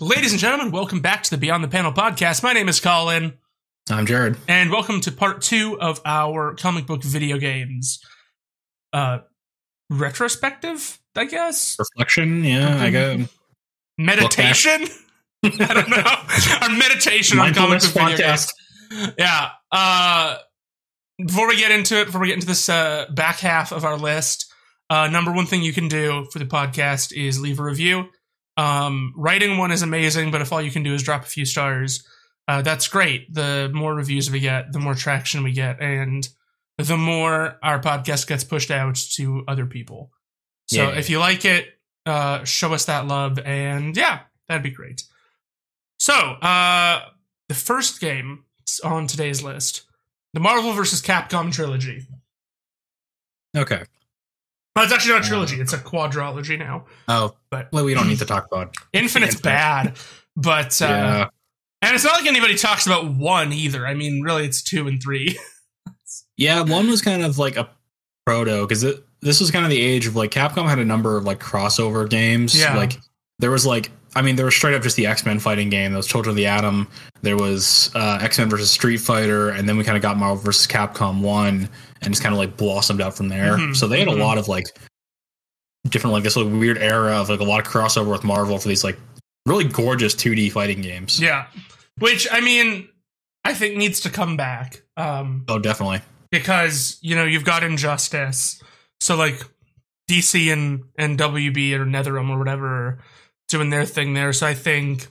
Ladies and gentlemen, welcome back to the Beyond the Panel podcast. My name is Colin, I'm Jared. and welcome to part two of our comic book video games uh retrospective, I guess. Reflection, yeah, I got Meditation? I don't know. Our meditation on comic book video podcast. games. Yeah. Uh before we get into it, before we get into this uh back half of our list, uh number one thing you can do for the podcast is leave a review. Um writing one is amazing, but if all you can do is drop a few stars, uh, that's great. The more reviews we get, the more traction we get, and the more our podcast gets pushed out to other people. So Yeah. if you like it, uh, show us that love, and yeah, that'd be great. So uh, the first game on today's list, the Marvel vs. Capcom trilogy. Okay. Oh, it's actually not a trilogy; it's a quadrology now. Oh, But- well, we don't need to talk about. Infinite's Infinite. bad, but uh, yeah, and it's not like anybody talks about one either. I mean, really, it's two and three. yeah. One was kind of like a proto because this was kind of the age of like Capcom had a number of like crossover games. Yeah. Like there was like, I mean, there was straight up just the X Men fighting game. There was Children of the Atom. There was uh, X Men versus Street Fighter, and then we kind of got Marvel versus Capcom one, and just kind of like blossomed out from there. Mhm, So they had mhm. a lot of like different like this like weird era of like a lot of crossover with Marvel for these like really gorgeous 2D fighting games. Yeah. Which I mean, I think needs to come back. Um Oh, definitely. because, you know, you've got Injustice. So like DC and and WB or NetherRealm or whatever doing their thing there. So I think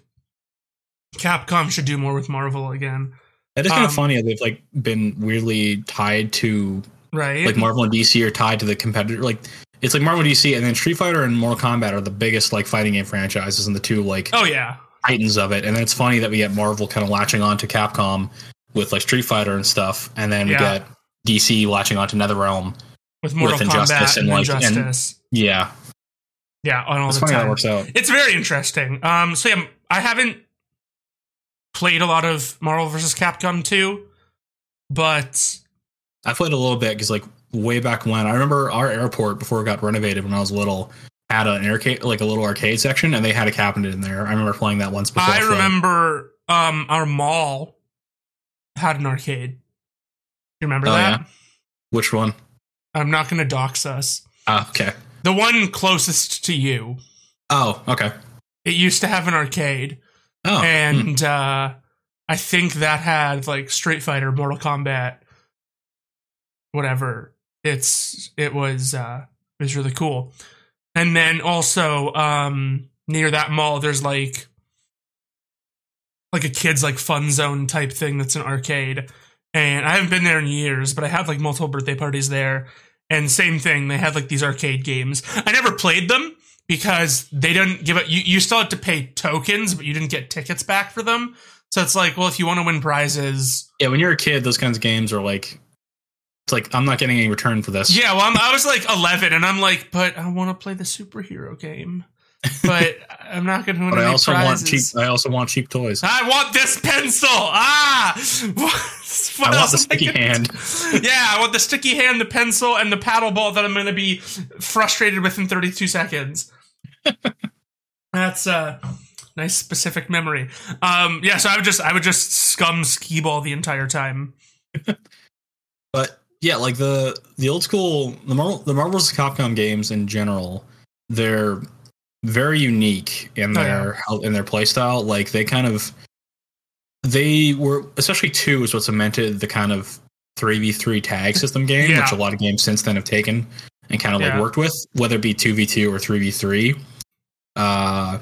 Capcom should do more with Marvel again. That is kind Um, of funny. how They've like been weirdly tied to Right? like Marvel and DC are tied to the competitor. Like it's like Marvel and DC, and then Street Fighter and Mortal Kombat are the biggest like fighting game franchises and the two like oh yeah. titans of it. And then it's funny that we get Marvel kind of latching on to Capcom with like Street Fighter and stuff, and then we Yeah. get DC latching on to NetherRealm. With Mortal With Kombat Injustice and, and, like, and- Injustice. Yeah, yeah, on all it's the funny how that time. works out. It's very interesting. Um, so yeah, I haven't played a lot of Marvel vs. Capcom 2, but I played a little bit because like way back when I remember our airport before it got renovated when I was little had an arcade like a little arcade section and they had a cabinet in there. I remember playing that once before. I for- remember um our mall had an arcade. You remember Oh, that? yeah? which one? I'm not going to dox us. Ah, okay. The one closest to you. Oh, okay. It used to have an arcade, Oh, hmm. and uh, I think that had like Street Fighter, Mortal Kombat, whatever. It's it was uh, it was really cool. And then also um, near that mall, there's like like a kids like fun zone type thing that's an arcade. And I haven't been there in years, but I had like multiple birthday parties there. And same thing, they had like these arcade games. I never played them because they didn't give it. You, you still had to pay tokens, but you didn't get tickets back for them. So it's like, well, if you want to win prizes, yeah. When you're a kid, those kinds of games are like, it's like I'm not getting any return for this. yeah. Well, I'm, I was like 11, and I'm like, but I want to play the superhero game, but I'm not going to win but I also prizes. want cheap. I also want cheap toys. I want this pencil. Ah, what, what I want the sticky hand. Yeah, I want the sticky hand, the pencil, and the paddle ball that I'm going to be frustrated with in 32 seconds. That's a nice specific memory. Um, yeah, so I would just I would just scum skee ball the entire time. But yeah, like the the old school the Marvel the Marvel vs. Capcom games in general, they're very unique in Oh, yeah. their in their playstyle. Like they kind of they were especially two is what cemented the kind of three v three tag system game, Yeah. which a lot of games since then have taken and kind of Yeah. like worked with, whether it be two v two or three v three. Uh,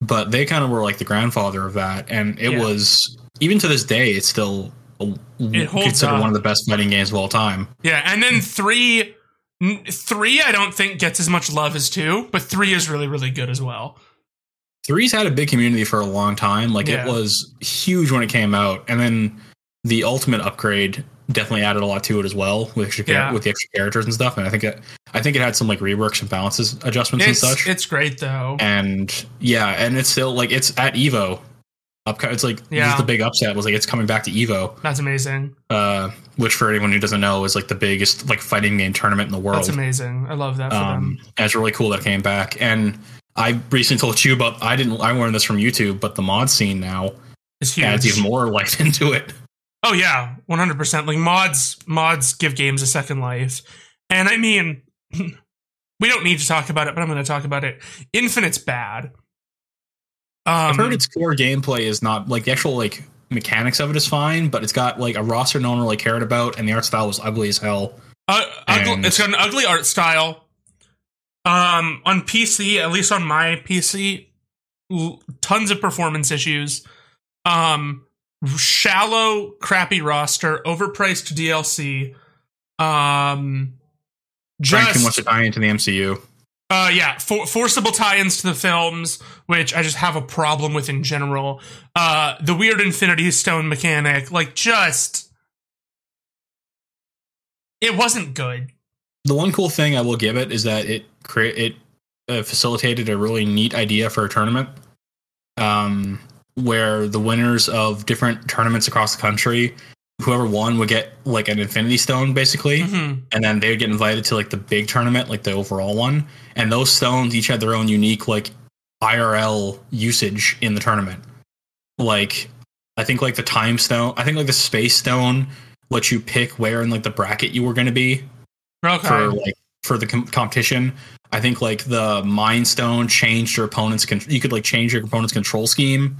but they kind of were like the grandfather of that, and it Yeah. was even to this day, it's still a, It considered up. one of the best fighting games of all time. Yeah, and then three, three I don't think gets as much love as two, but three is really really good as well. Three's had a big community for a long time. Like Yeah. it was huge when it came out, and then the ultimate upgrade definitely added a lot to it as well with extra Yeah. with the extra characters and stuff. And I think it, I think it had some like reworks and balances adjustments It's and such. it's great though. and yeah, and it's still like it's at Evo. It's like this Yeah. is the big upset was like it's coming back to Evo, That's amazing. uh, which for anyone who doesn't know is like the biggest like fighting game tournament in the world. That's amazing. I love that for um, them. and it's really cool that it came back. And I recently told you about. I didn't. I learned this from YouTube, but the mod scene now It's huge. adds even more life into it. Oh yeah, one hundred percent. Like mods, mods give games a second life, and I mean, we don't need to talk about it, but I'm going to talk about it. Infinite's bad. Um, I've heard its core gameplay is not like the actual like mechanics of it is fine, but it's got like a roster no one really cared about, and the art style was ugly as hell. Uh, ugly, it's got an ugly art style. Um, on PC, at least on my PC, l- tons of performance issues. Um, shallow, crappy roster, overpriced DLC. Um, Trying too much just to tie into the MCU. uh, yeah, for- forcible tie-ins to the films, which I just have a problem with in general. Uh, the weird Infinity Stone mechanic, like just, it wasn't good. The one cool thing I will give it is that it create it uh, facilitated a really neat idea for a tournament, um, where the winners of different tournaments across the country, whoever won would get like an Infinity Stone basically, Mhm. and then they would get invited to like the big tournament, like the overall one, and those stones each had their own unique like IRL usage in the tournament. Like, I think like the time stone, I think like the space stone lets you pick where in like the bracket you were going to be Okay. for like for the com- competition. I think like the Mind Stone changed your opponent's con- you could like change your opponent's control scheme,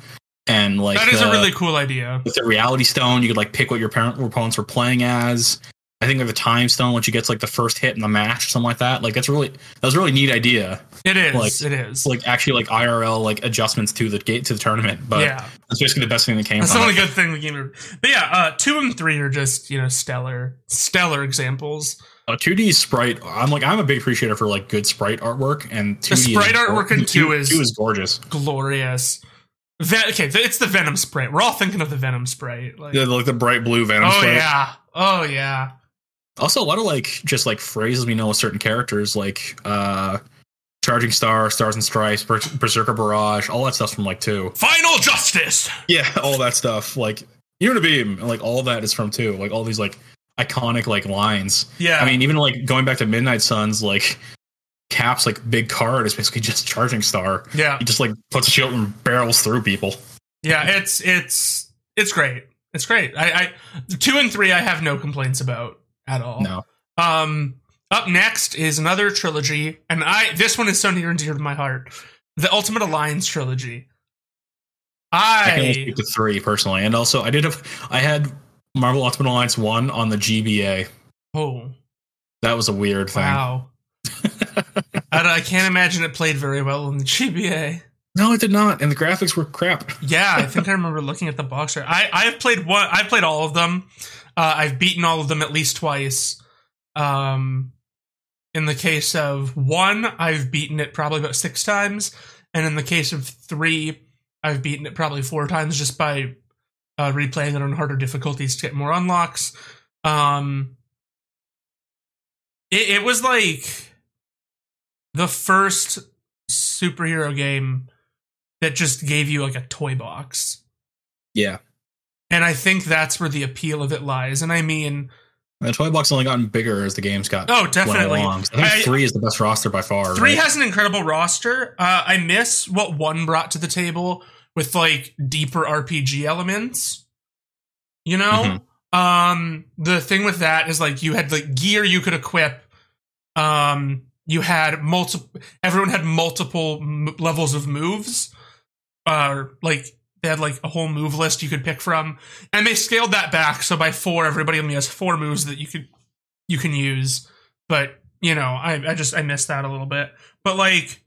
and like that is the, a really cool idea. with the Reality Stone you could like pick what your parent opponents were playing as. I think like the Time Stone, once you get to, like the first hit in the match, or something like that. Like that's really that was a really neat idea. It is. like- it is. Like actually like IRL like adjustments to the gate to the tournament. But yeah, that's basically the best thing that came that's the only good thing the game. But yeah, uh, two and three are just you know stellar, stellar examples. A 2D sprite. I'm like I'm a big appreciator for like good sprite artwork and 2D The sprite artwork in two is- two is gorgeous. Glorious. Ve- okay, it's the Venom spray. We're all thinking of the Venom spray, Like, Yeah, like the bright blue Venom. oh sprite. yeah, oh yeah. Also, a lot of like just like phrases we know with certain characters, like uh Charging Star, Stars and Stripes, Ber- Berserker Barrage, all that stuff's from like two. Final justice. Yeah, all that stuff. Like Unibeam, and like all that is from two. Like all these like iconic like lines. Yeah, I mean, even like going back to Midnight Suns, like Cap's like big card is basically just Charging Star. yeah, He just like puts a shield and barrels through people. yeah. It's it's it's great. It's great. I, I two and three I have no complaints about at all. No. Um, up next is another trilogy, and I this one is so near and dear to my heart. The Ultimate Alliance trilogy. I can only speak to three personally, and also I did have I had Marvel Ultimate Alliance one on the GBA. oh That was a weird thing. wow. I, I can't imagine it played very well in the GBA. No, it did not, and the graphics were crap. Yeah, I think I remember looking at the box art. I I've played one. I've played all of them. Uh, I've beaten all of them at least twice. Um, in the case of one, I've beaten it probably about six times, and in the case of three, I've beaten it probably four times just by uh, replaying it on harder difficulties to get more unlocks. Um, it, it was like the first superhero game that just gave you like a toy box. Yeah, And I think that's where the appeal of it lies. And I mean, the toy box only gotten bigger as the games got oh, definitely. I think I- three is the best roster by far. Three right? has an incredible roster. Uh, I miss what one brought to the table with like deeper RPG elements. You know, um, the thing with that is like you had like gear you could equip. Um, you had multiple. Everyone had multiple m- levels of moves. Uh, like they had like a whole move list you could pick from, and they scaled that back. So by four, everybody only has four moves that you could you can use. But you know, I I just I missed that a little bit. But like,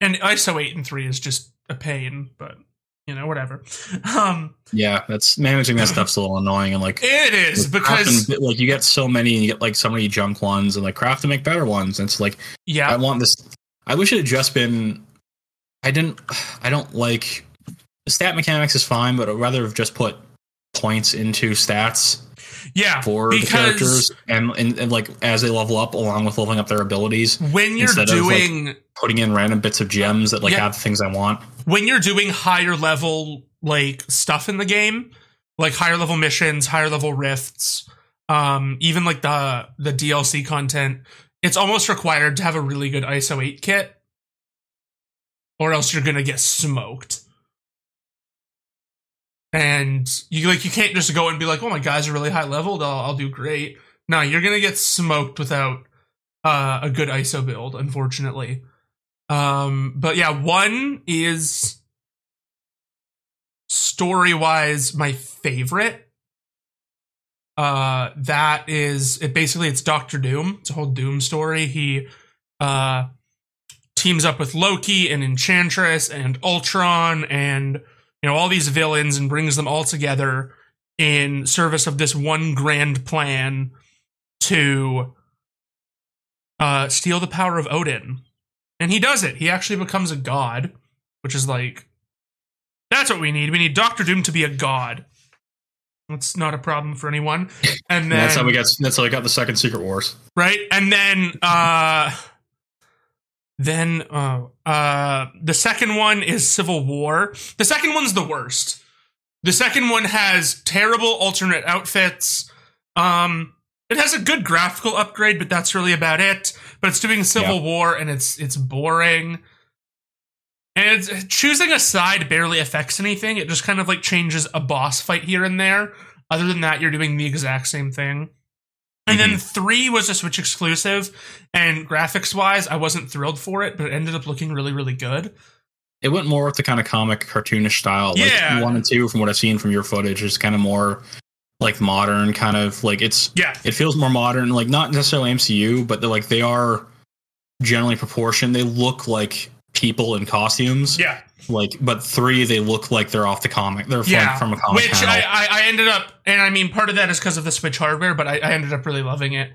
and ISO eight and three is just a pain. But you know, whatever. Um, yeah, that's managing that stuff's a little annoying and like. it is because like you get so many and you get like so many junk ones and like craft to make better ones. And it's like yeah, I want this. I wish it had just been. I didn't. I don't like stat mechanics is fine, but I'd rather have just put points into stats yeah, for the characters and, and and like as they level up, along with leveling up their abilities, when you're instead of, like, doing putting in random bits of gems that like Yeah. have the things I want. when you're doing higher level like stuff in the game, like higher level missions, higher level rifts, um, even like the the DLC content, it's almost required to have a really good ISO 8 kit. or else you're gonna get smoked. And you like you can't just go and be like, "Oh my guys are really high leveled. I'll, I'll do great." No, you're gonna get smoked without uh, a good ISO build, unfortunately. Um, but yeah, one is story wise my favorite. Uh, that is it. Basically, it's Doctor Doom. It's a whole Doom story. He uh teams up with Loki and Enchantress and Ultron and you know all these villains and brings them all together in service of this one grand plan to uh, steal the power of Odin. And he does it. He actually becomes a god, which is like, that's what we need. We need Doctor Doom to be a god. That's not a problem for anyone. And then that's how we got. That's how we got the second Secret Wars. right? And then uh then uh uh the second one is Civil War. The second one's the worst. The second one has terrible alternate outfits. Um it has a good graphical upgrade, but that's really about it. But it's doing Civil Yeah. War and it's it's boring. And it's, choosing a side barely affects anything. It just kind of like changes a boss fight here and there. Other than that, you're doing the exact same thing. And then mm-hmm. three was a Switch exclusive, and graphics wise, I wasn't thrilled for it, but it ended up looking really, really good. It went more with the kind of comic cartoonish style. Like Yeah. one and two, from what I've seen from your footage, is kind of more like modern, kind of like it's Yeah, it feels more modern, like not necessarily MCU, but they're like they are generally proportioned. They look like people in costumes. yeah, Like, but three, they look like they're off the comic. They're from, yeah. from a comic Which. I, I, I ended up, and I mean, part of that is because of the Switch hardware, but I, I ended up really loving it.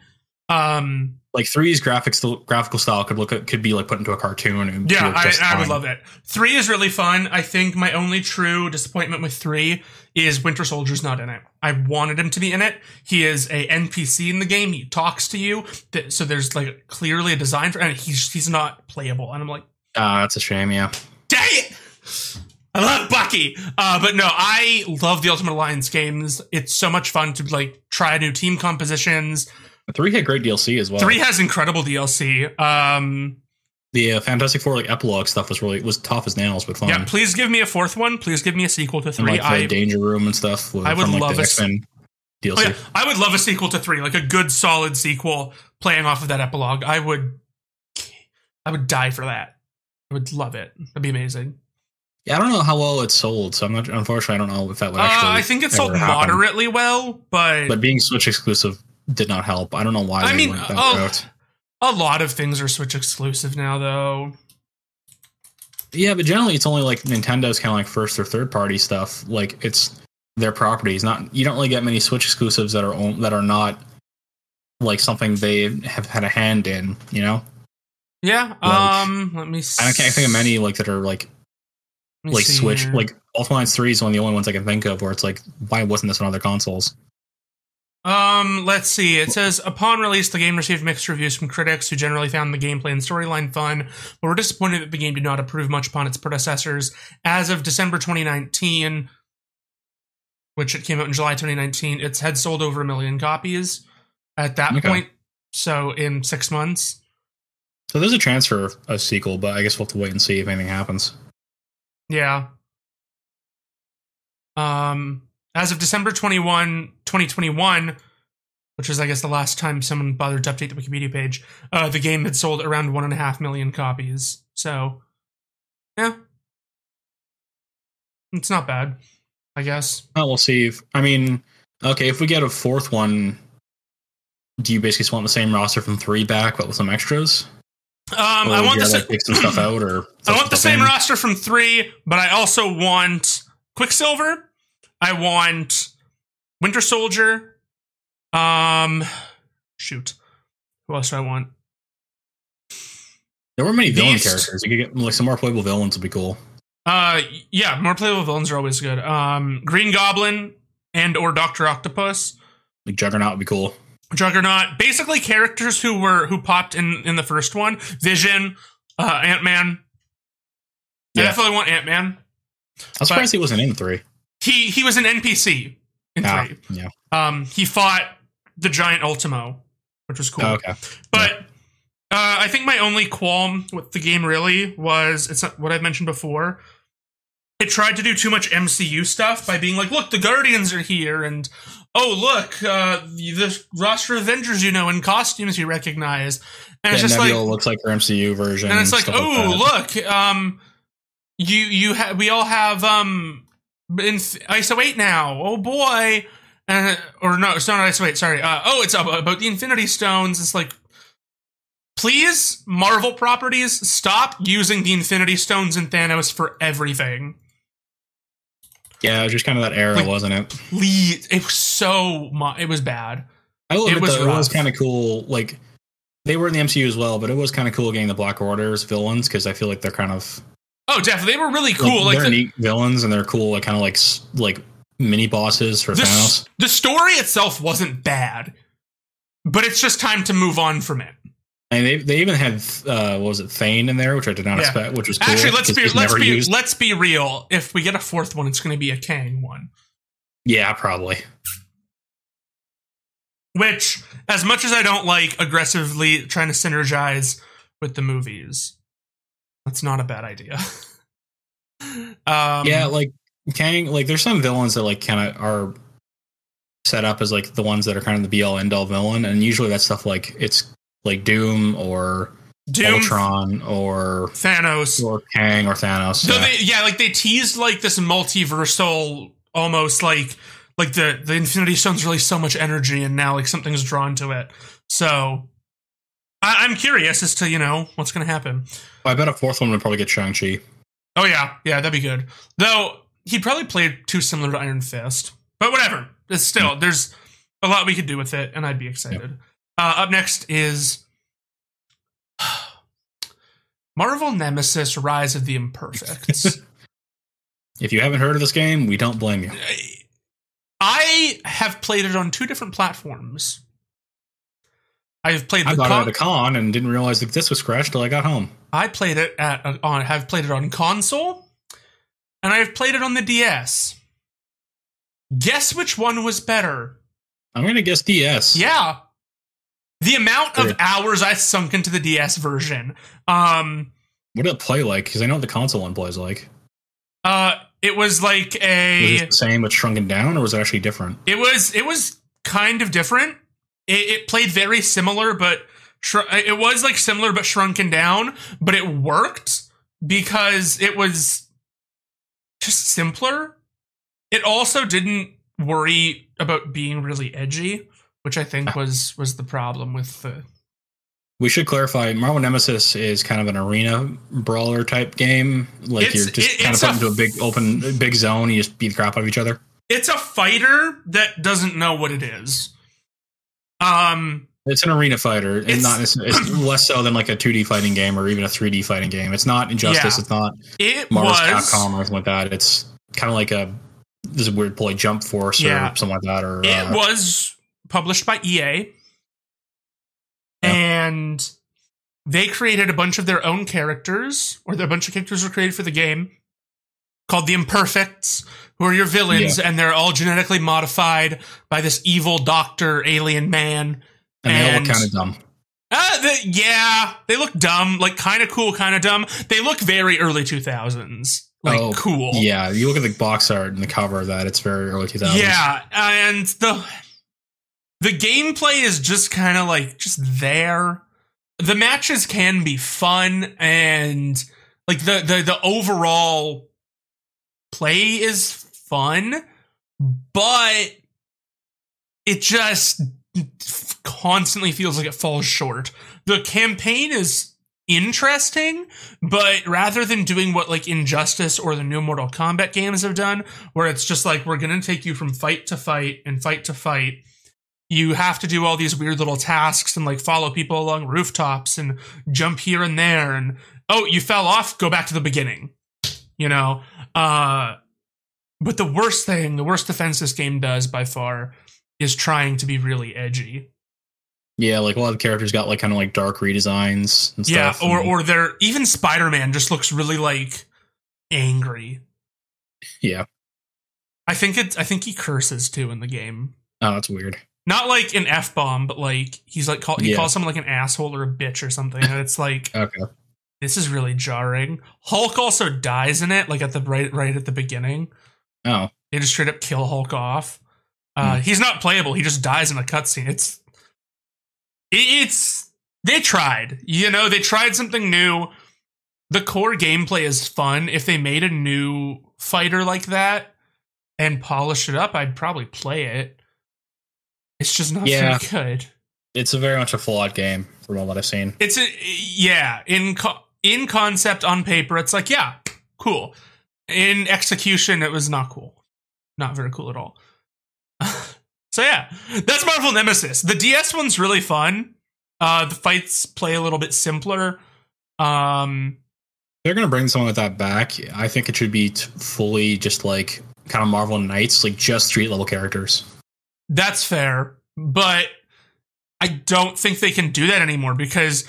Um, like three's graphics, graphical style could look could be like put into a cartoon. And yeah, I, I would love it. Three is really fun. I think my only true disappointment with three is Winter Soldier's not in it. I wanted him to be in it. He is a NPC in the game. He talks to you, so there's like clearly a design for, and he's he's not playable. And I'm like. Ah, that's a shame. Yeah. Dang it! I love Bucky. Uh, but no, I love the Ultimate Alliance games. It's so much fun to like try new team compositions. Three had great DLC as well. Three has incredible DLC. Um, the uh, Fantastic Four like epilogue stuff was really was tough as nails, but fun. yeah, please give me a fourth one. Please give me a sequel to and three. like the I, Danger Room and stuff. I would from, like, love the a- X-Men DLC. oh, yeah, I would love a sequel to three, like a good solid sequel playing off of that epilogue. I would, I would die for that. I would love it. That'd be amazing. Yeah, I don't know how well it's sold, so I'm not. Unfortunately, I don't know if that would Uh. I think it sold happen. moderately well, but, but being Switch exclusive did not help. I don't know why. I they mean, went that oh, route. a lot of things are Switch exclusive now, though. Yeah, but generally, it's only like Nintendo's kind of like first or third party stuff. Like it's their properties. Not you don't really get many Switch exclusives that are own, that are not like something they have had a hand in. You know, Yeah. Like, um. Let me. I can't think of many like that are like like see Switch. Like Ultimate Alliance Three is one of the only ones I can think of where it's like, why wasn't this on other consoles? Um. Let's see. It says upon release, the game received mixed reviews from critics who generally found the gameplay and storyline fun, but were disappointed that the game did not improve much upon its predecessors. As of December 2019, which it came out in July 2019, it's had sold over a million copies at that Okay. point. So in six months. So there's a chance for a sequel, but I guess we'll have to wait and see if anything happens. Yeah. Um, as of December 21, 2021, which is, I guess, the last time someone bothered to update the Wikipedia page, uh, the game had sold around one and a half million copies. So, yeah. It's not bad, I guess. Well, we'll see. If, I mean, okay, if we get a fourth one, do you basically just want the same roster from three back, but with some extras? Um, I want you the, sa- take some stuff out, or I want the same in? roster from three, but I also want Quicksilver. I want Winter Soldier. Um, shoot, who else do I want? There were many villain characters. You could get like some more playable villains would be cool. Uh, yeah, more playable villains are always good. Um, Green Goblin and or Doctor Octopus, Like Juggernaut would be cool. Juggernaut, basically characters who were who popped in in the first one. Vision, uh, Ant Man. I definitely want Ant Man. I'm surprised he wasn't in three. He he was an NPC in Ah, three. yeah. Um, he fought the giant Ultimo, which was cool. Oh, okay. But Uh, I think my only qualm with the game really was it's not what I've mentioned before. It tried to do too much MCU stuff by being like, "Look, the Guardians are here," and "Oh, look, uh, the roster of Avengers you know in costumes you recognize," and Yeah, it's just Nebula like, looks like her MCU version. and it's like, "Oh, that. look, um, you you ha- we all have um in ISO eight now. Oh boy." Uh, or no, it's not ISO eight. Sorry. Uh, oh, it's about about the Infinity Stones. It's like, please, Marvel properties, stop using the Infinity Stones and Thanos for everything. Yeah, it was just kind of that era, Like- wasn't it? It was so mu- it was bad. I will it admit was though, it was kind of cool. Like they were in the MCU as well, but it was kind of cool getting the Black Order's villains because I feel like they're kind of Oh, definitely, they were really cool. Like, they're the, neat villains and they're cool, like kind of like like mini bosses for the, Thanos. the story itself wasn't bad, but it's just time to move on from it. And they they even had uh, what was it Thane in there, which I did not Yeah. expect, which was cool. Actually, let's be let's be used. let's be real. If we get a fourth one, it's going to be a Kang one. Yeah, probably. Which, as much as I don't like aggressively trying to synergize with the movies, that's not a bad idea. um, yeah, like Kang, like there's some villains that like kind of are set up as like the ones that are kind of the be all end all villain, and usually that stuff like it's like Doom or Doom, Ultron or Thanos. or Kang or Thanos. So yeah. they, yeah, like they teased like this multiversal, almost like like the the Infinity Stone's really so much energy, and now like something's drawn to it. So I, I'm curious as to you know what's going to happen. I bet a fourth one would probably get Shang Chi. Oh yeah, yeah, that'd be good. Though he probably played too similar to Iron Fist, but whatever. It's still mm. there's a lot we could do with it, and I'd be excited. Uh, up next is Marvel Nemesis: Rise of the Imperfects. If you haven't heard of this game, we don't blame you. I have played it on two different platforms. I've played I got con- it at a con and didn't realize that this was crashed till I got home. I played it at uh, on have played it on console, and I've played it on the DS. Guess which one was better? I'm gonna guess DS. Yeah, the amount of hours I sunk into the DS version. Um, What did it play like? Because I know what the console one plays like. uh, it was like Was a. it the same but shrunken down, or was it actually different? It was it was kind of different. It, it played very similar, but shr- it was like similar but shrunken down. But it worked because it was just simpler. It also didn't worry about being really edgy, which I think was was the problem with the. We should clarify. Marvel Nemesis is kind of an arena brawler type game. Like It's- you're just it- kind of put a into a big open, big zone. You just beat the crap out of each other. It's a fighter that doesn't know what it is. Um, It's an arena fighter, and It's- not it's, it's less so than like a 2D fighting game or even a 3D fighting game. It's not Injustice. Yeah. It's not it Marvel was Capcom or anything like that. It's kind of like a this is weird play Jump Force Yeah. or something like that. Or It uh, was published by EA. And they created a bunch of their own characters, or a bunch of characters were created for the game called the Imperfects, who are your villains, and they're all genetically modified by this evil doctor alien man. and they all look kind of dumb. Uh, the, yeah, they look dumb, like kind of cool, kind of dumb. They look very early 2000s. Like Oh, cool. Yeah, you look at the box art and the cover of that; it's very early 2000s. Yeah, and the the gameplay is just kind of like just there. The matches can be fun and like the the the overall play is fun, but it just constantly feels like it falls short. The campaign is interesting, but rather than doing what like Injustice or the new Mortal Kombat games have done, where it's just like we're gonna take you from fight to fight and fight to fight. You have to do all these weird little tasks and like follow people along rooftops and jump here and there and oh, you fell off, go back to the beginning. You know? Uh but the worst thing, the worst defense this game does by far is trying to be really edgy. yeah. Like a lot of characters got like kind of like dark redesigns and Yeah, stuff. or and- or they're even Spider-Man just looks really like angry. yeah. I think it's I think he curses too in the game. Oh, that's weird. Not like an f bomb, but like he's like call, he Yeah. calls someone like an asshole or a bitch or something, and it's like Okay. this is really jarring. Hulk also dies in it, like at the right right at the beginning. Oh. They just straight up kill Hulk off. Uh, Hmm. He's not playable. He just dies in a cutscene. It's it- it's they tried. You know, they tried something new. The core gameplay is fun. If they made a new fighter like that and polished it up, I'd probably play it. It's just not Yeah. very good. It's a very much a flawed game from all that I've seen. It's a yeah in co- in concept on paper. It's like yeah, cool. In execution, it was not cool. Not very cool at all. so yeah, that's Marvel Nemesis. The DS one's really fun. Uh, the fights play a little bit simpler. Um, they're gonna bring something like that back. I think it should be t- fully just like kind of Marvel Knights, like just street level characters. That's fair, but I don't think they can do that anymore because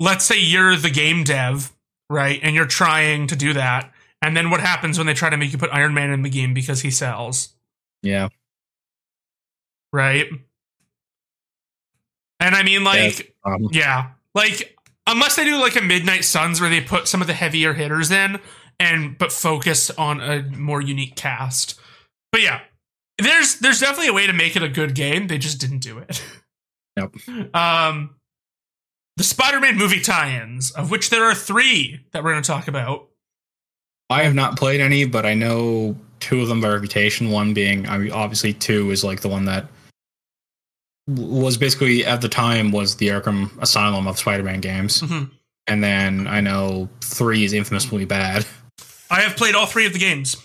let's say you're the game dev, right? And you're trying to do that. And then what happens when they try to make you put Iron Man in the game because he sells, Yeah, right? And I mean, like, um, yeah, like, unless they do like a Midnight Suns where they put some of the heavier hitters in and but focus on a more unique cast. But yeah, there's there's definitely a way to make it a good game. They just didn't do it. Nope. Um, the Spider-Man movie tie-ins, of which there are three that we're going to talk about. I have not played any, but I know two of them by reputation. One being, I mean, obviously, two is like the one that was basically at the time was the Arkham Asylum of Spider-Man games, Mhm. and then I know three is infamously bad. I have played all three of the games.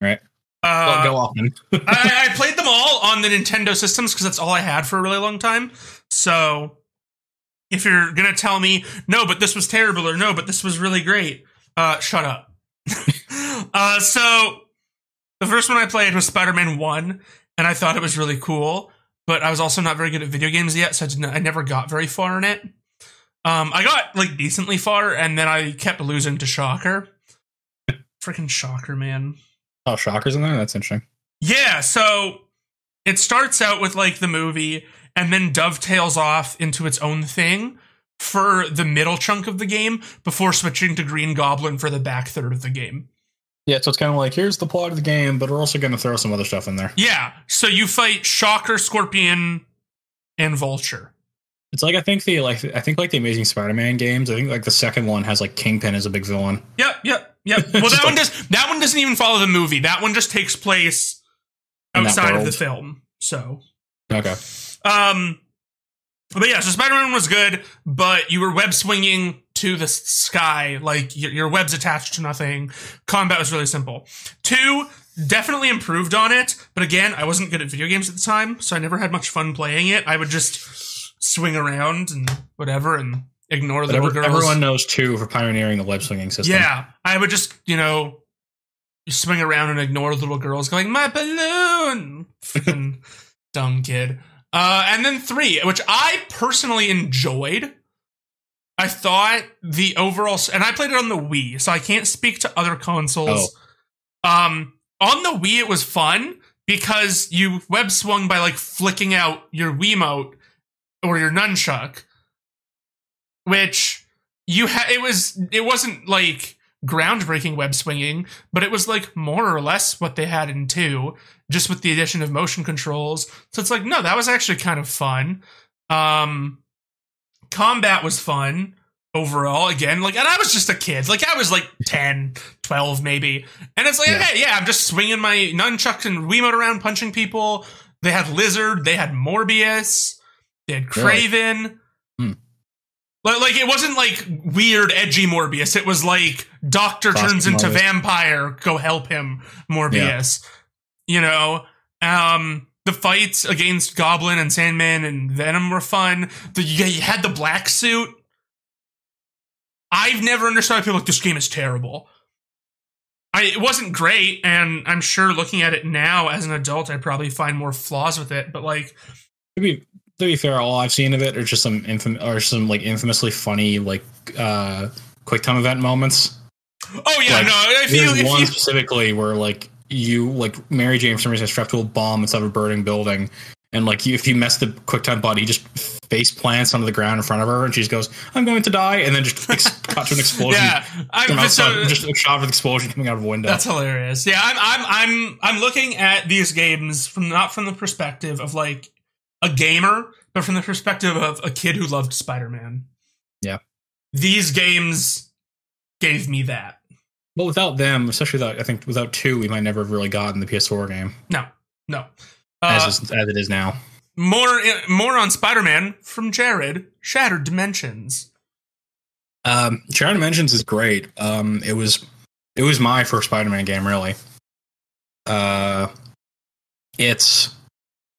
Right. Uh, Don't go often. I, I played them all on the Nintendo systems because that's all I had for a really long time. So, if you're gonna tell me no, but this was terrible, or no, but this was really great, uh, shut up. uh, so the first one I played was Spider-Man One, and I thought it was really cool. But I was also not very good at video games yet, so I, didn't, I never got very far in it. Um, I got like decently far, and then I kept losing to Shocker. Freaking Shocker, man. Oh, shockers in there. That's interesting. Yeah, so it starts out with like the movie and then dovetails off into its own thing for the middle chunk of the game before switching to Green Goblin for the back third of the game. Yeah, so it's kind of like here's the plot of the game, but we're also going to throw some other stuff in there. Yeah, so you fight Shocker, Scorpion, and Vulture. It's like I think the like I think like the Amazing Spider-Man games. I think like the second one has like Kingpin as a big villain. Yep, yep, yep. Well, that one does. That one doesn't even follow the movie. That one just takes place outside of the film. So Okay. Um, but yeah, so Spider Man was good, but you were web swinging to the sky, like your, your web's attached to nothing. Combat was really simple. Two definitely improved on it, but again, I wasn't good at video games at the time, so I never had much fun playing it. I would just swing around and whatever and ignore the But little every- girls. everyone knows too for pioneering the web swinging system. Yeah, I would just, you know, swing around and ignore the little girls going, my balloon. Freaking dumb kid. Uh, and then three, which I personally enjoyed. I thought the overall, and I played it on the Wii, so I can't speak to other consoles. Um, on the Wii, it was fun because you web swung by like flicking out your Wiimote or your nunchuck, which you had. It was it wasn't like groundbreaking web swinging, but it was like more or less what they had in two, just with the addition of motion controls. So it's like no, that was actually kind of fun. Um, combat was fun overall again like and i was just a kid like i was like 10 12 maybe and it's like Yeah. okay yeah i'm just swinging my nunchucks and wiimote around punching people they had lizard they had morbius they had Really? Kraven Hmm. Like, like it wasn't like weird edgy morbius it was like doctor turns into Morbius. vampire go help him morbius you know um the fights against goblin and sandman and venom were fun the, you, you had the black suit I've never understood how people like this game is terrible. I it wasn't great, and I'm sure looking at it now as an adult, I probably find more flaws with it. But like, To be to be fair, all I've seen of it are just some infam- or some like infamously funny like uh quick time event moments. oh yeah, Like, no, if you There's if one you specifically where like you like Mary Jane for some reason is strapped to a bomb inside of a burning building, and like you, if you mess the QuickTime body, he just face plants onto the ground in front of her, and she just goes, "I'm going to die," and then just ex- cut to an explosion. Yeah, I'm outside, so, just a shot of an explosion coming out of a window. That's hilarious. Yeah, I'm I'm I'm I'm looking at these games from not from the perspective of like a gamer, but from the perspective of a kid who loved Spider-Man. Yeah. These games gave me that. But without them, especially without, I think without two, we might never have really gotten the PS4 game No. No. Uh, as, is, as it is now. more more on Spider-Man from Jared, Shattered Dimensions. Um, Shattered Dimensions is great. Um, it was it was my first Spider-Man game, really. Uh, it's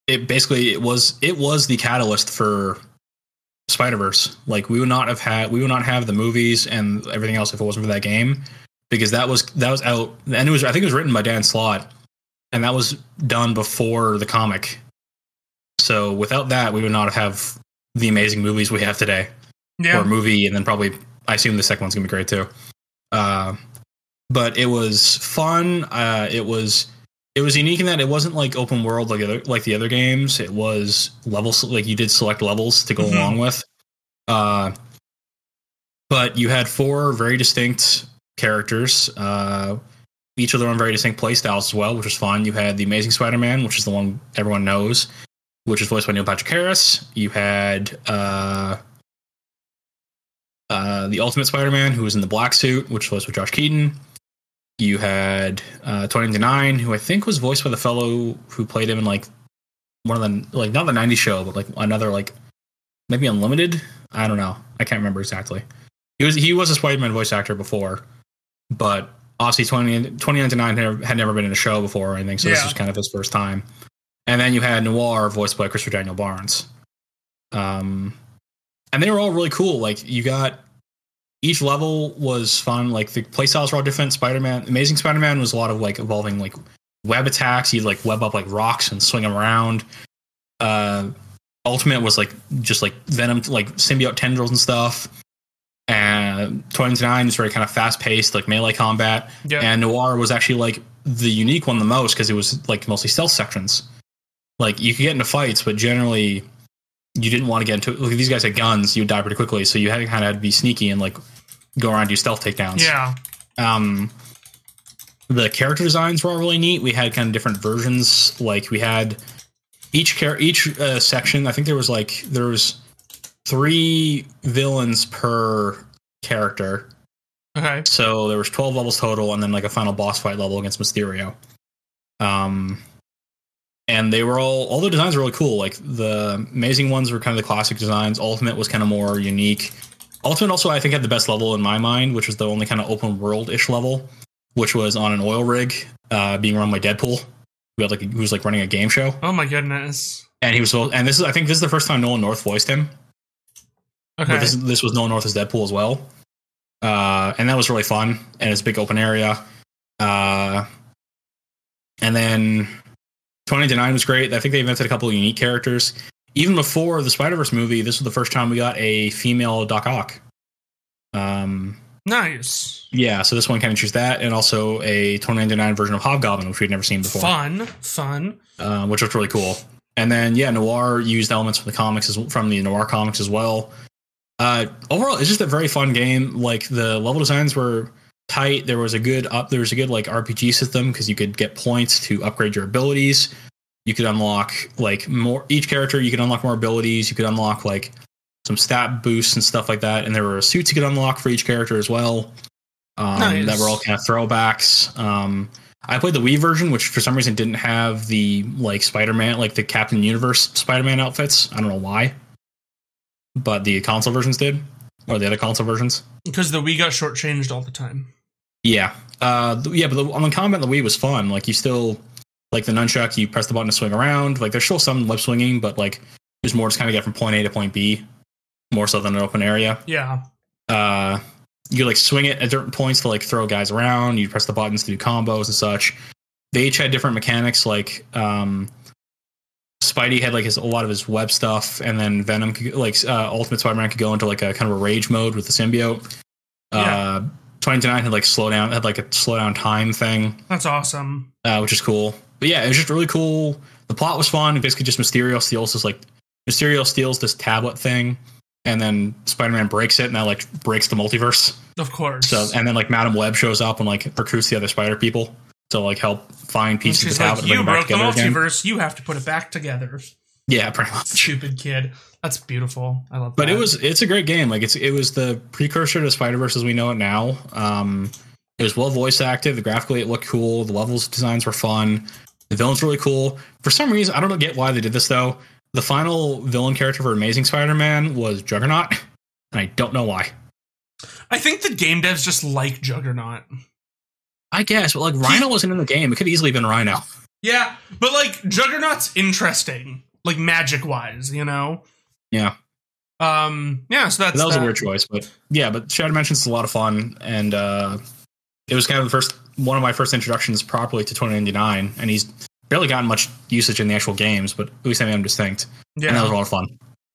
it basically it was it was the catalyst for Spider Verse. Like we would not have had we would not have the movies and everything else if it wasn't for that game, because that was that was out and it was I think it was written by Dan Slott, and that was done before the comic. So without that, we would not have the amazing movies we have today Yeah. or movie, and then probably I assume the second one's gonna be great too. Uh, but it was fun. Uh, it was it was unique in that it wasn't like open world like other like the other games. It was levels like you did select levels to go Mhm. along with. Uh, but you had four very distinct characters. Uh, each of their own very distinct play styles as well, which was fun. You had the Amazing Spider-Man, which is the one everyone knows, which is voiced by Neil Patrick Harris. You had uh, uh, the Ultimate Spider-Man, who was in the black suit, which was with Josh Keaton. You had uh, 2099, who I think was voiced by the fellow who played him in like one of the like not the 90s show, but like another like maybe Unlimited. I don't know. I can't remember exactly. He was he was a Spider-Man voice actor before, but obviously 20, 2099 had, had never been in a show before or anything, so this was kind of his first time. And then you had Noir, voiced by Christopher Daniel Barnes. Um, and they were all really cool. Like you got each level was fun. Like the playstyles were all different. Spider Man, Amazing Spider Man was a lot of like evolving like web attacks. You'd like web up like rocks and swing them around. Uh, Ultimate was like just like Venom, like symbiote tendrils and stuff. And 29 is very kind of fast paced, like melee combat. Yeah. And Noir was actually like the unique one the most because it was like mostly stealth sections. Like you could get into fights, but generally you didn't want to get into Look, these guys had guns, you would die pretty quickly, so you had to kind of be sneaky and like go around and do stealth takedowns. yeah. Um, the character designs were all really neat. We had kind of different versions. Like we had each char- each uh, section. I think there was like there was three villains per character. Okay. So there was 12 levels total and then like a final boss fight level against Mysterio. Um and they were all all the designs were really cool. Like the amazing ones were kind of the classic designs. Ultimate was kind of more unique. Ultimate also I think had the best level in my mind, which was the only kind of open world-ish level, which was on an oil rig, uh, being run by Deadpool. Who had like who was like running a game show. Oh my goodness. And he was and this is I think this is the first time Nolan North voiced him. Okay. But this this was Nolan North as Deadpool as well, uh, and that was really fun. And it's a big open area. Uh, and then Twenty to Nine was great. I think they invented a couple of unique characters. Even before the Spider Verse movie, this was the first time we got a female Doc Ock. Um, nice. yeah, so this one kind of introduced that, and also a 2099 version of Hobgoblin, which we'd never seen before Fun. Fun. uh, which was really cool. And then yeah, Noir used elements from the comics as, from the Noir comics as well. Uh, overall, it's just a very fun game. Like the level designs were tight. There was a good up. There was a good like RPG system because you could get points to upgrade your abilities. You could unlock like more each character. You could unlock more abilities. You could unlock like some stat boosts and stuff like that. And there were suits you could unlock for each character as well. Um, Nice. That were all kind of throwbacks. Um, I played the Wii version, which for some reason didn't have the like Spider-Man, like the Captain Universe Spider-Man outfits. I don't know why, but the console versions did, or the other console versions. Because the Wii got shortchanged all the time. Yeah, uh, yeah, but the, on the combat the Wii was fun. Like you still like the nunchuck, you press the button to swing around. Like there's still some web swinging, but like there's more just kind of get from point A to point B, more so than an open area. Yeah. uh, you like swing it at different points to like throw guys around. You press the buttons to do combos and such. They each had different mechanics. Like um, Spidey had like his a lot of his web stuff, and then Venom, could, like uh, Ultimate Spider-Man, could go into like a kind of a rage mode with the symbiote. Uh, 2099 had like slow down, had like a slow down time thing, That's awesome. uh, which is cool. But yeah, it was just really cool. The plot was fun. Basically, just Mysterio steals this like Mysterio steals this tablet thing, and then Spider-Man breaks it, and that like breaks the multiverse. Of course. So and then like Madam Web shows up and like recruits the other Spider people to like help find pieces of the tablet. like, and bring you it back broke the together again." multiverse. You have to put it back together. Yeah, pretty much. Stupid kid. That's beautiful. I love But that. it was it's a great game. Like it's it was the precursor to Spider Verse as we know it now. Um, it was well voice acted. The graphically it looked cool. The levels designs were fun. The villains really cool. For some reason, I don't get why they did this though. The final villain character for Amazing Spider-Man was Juggernaut, and I don't know why. I think the game devs just like Juggernaut. I guess, but like Rhino wasn't in the game. It could easily have been Rhino. Yeah, but like Juggernaut's interesting, like magic wise, you know. Yeah. Um. Yeah. So that's that was a weird choice, but yeah, but Shadow Dimensions is a lot of fun, and uh, it was kind of the first one of my first introductions properly to 2099, and he's barely gotten much usage in the actual games, but at least I made him distinct, Yeah, and that was a lot of fun.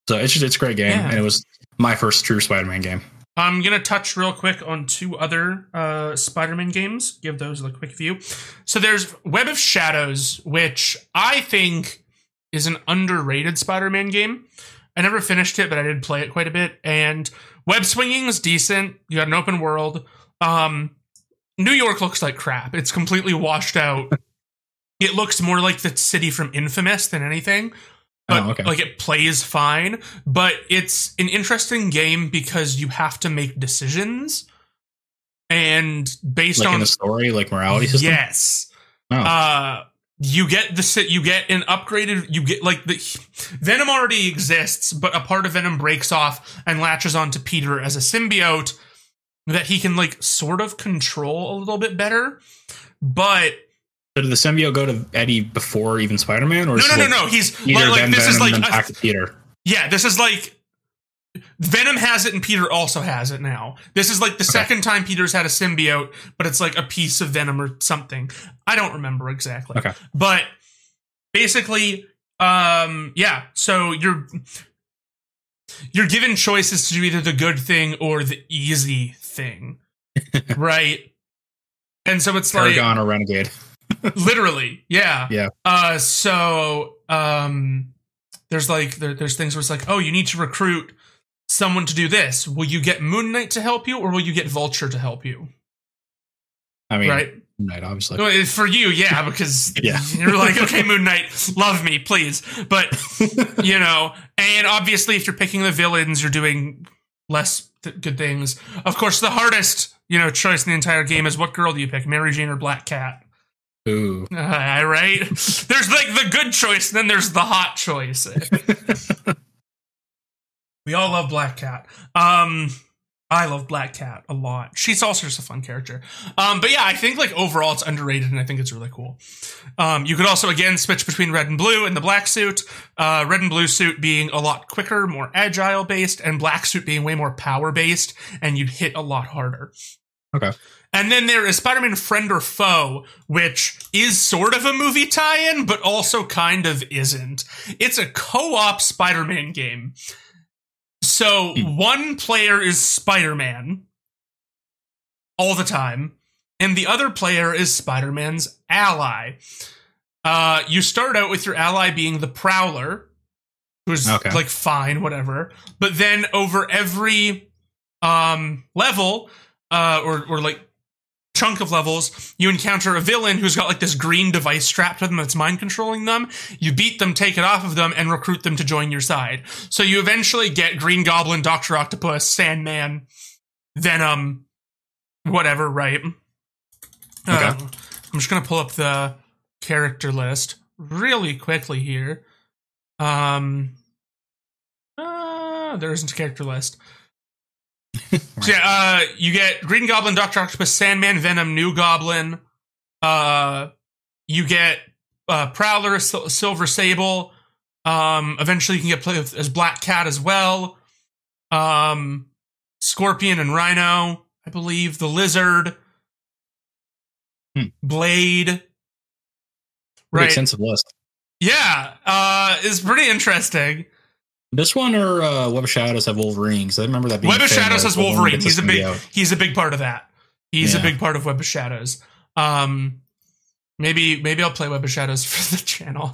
So it's just it's a great game, Yeah. and it was my first true Spider-Man game. I'm gonna touch real quick on two other uh, Spider-Man games. Give those a quick view. So there's Web of Shadows, which I think is an underrated Spider-Man game. I never finished it, but I did play it quite a bit. And web swinging is decent. You got an open world. Um, New York looks like crap. It's completely washed out. it looks more like the city from Infamous than anything but oh, okay. like it plays fine but it's an interesting game because you have to make decisions and based like on in the story, like morality system. yes Oh. uh you get the you get an upgraded you get like the venom already exists but a part of venom breaks off and latches onto peter as a symbiote that he can like sort of control a little bit better but So did the symbiote go to Eddie before even Spider-Man, or no no no no he's like, like this is like a- Peter. Yeah, this is like Venom has it and Peter also has it now. This is like the second time Peter's had a symbiote, but it's like a piece of Venom or something. I don't remember exactly. Okay. But basically, um yeah, so you're you're given choices to do either the good thing or the easy thing. right? And so it's like Paragon or Renegade. literally yeah Yeah. uh so um there's like there, there's things where it's like oh you need to recruit someone to do this will you get moon knight to help you or will you get vulture to help you I mean, right Night, obviously. For you yeah because Yeah. you're like okay moon knight love me please but you know and obviously if you're picking the villains you're doing less th- good things of course the hardest you know choice in the entire game is what girl do you pick mary jane or black cat Ooh. Uh, right? there's like the good choice, and then there's the hot choice. we all love Black Cat. Um, I love Black Cat a lot. She's also just a fun character. Um, but yeah, I think like overall it's underrated, and I think it's really cool. Um, you could also again switch between red and blue and the black suit. Uh, red and blue suit being a lot quicker, more agile based, and black suit being way more power based, and you'd hit a lot harder. Okay. And then there is Spider Man Friend or Foe, which is sort of a movie tie in, but also kind of isn't. It's a co op Spider Man game. So Hmm. one player is Spider Man all the time, and the other player is Spider Man's ally. Uh, you start out with your ally being the Prowler, who's Okay. like fine, whatever. But then over every um, level, uh, or or like chunk of levels, you encounter a villain who's got like this green device strapped to them that's mind controlling them. You beat them, take it off of them, and recruit them to join your side. So you eventually get Green Goblin, Doctor Octopus, Sandman, Venom, whatever, right? Okay. Uh, I'm just gonna pull up the character list really quickly here. Um, uh, there isn't a character list. So yeah, uh, you get Green Goblin, Doctor Octopus, Sandman, Venom, New Goblin. Uh, you get uh, Prowler, Sil- Silver Sable. Um, eventually, you can get play with, as Black Cat as well. Um, Scorpion and Rhino, I believe. The Lizard, Hmm. Blade. Right? extensive list. Yeah, uh, it's pretty interesting. This one or uh, Web of Shadows have Wolverine? Because I remember that being Web of Shadows has Wolverine. gets He's a big he's a big part of that. He's a big part of Web of Shadows. Um, maybe maybe I'll play Web of Shadows for the channel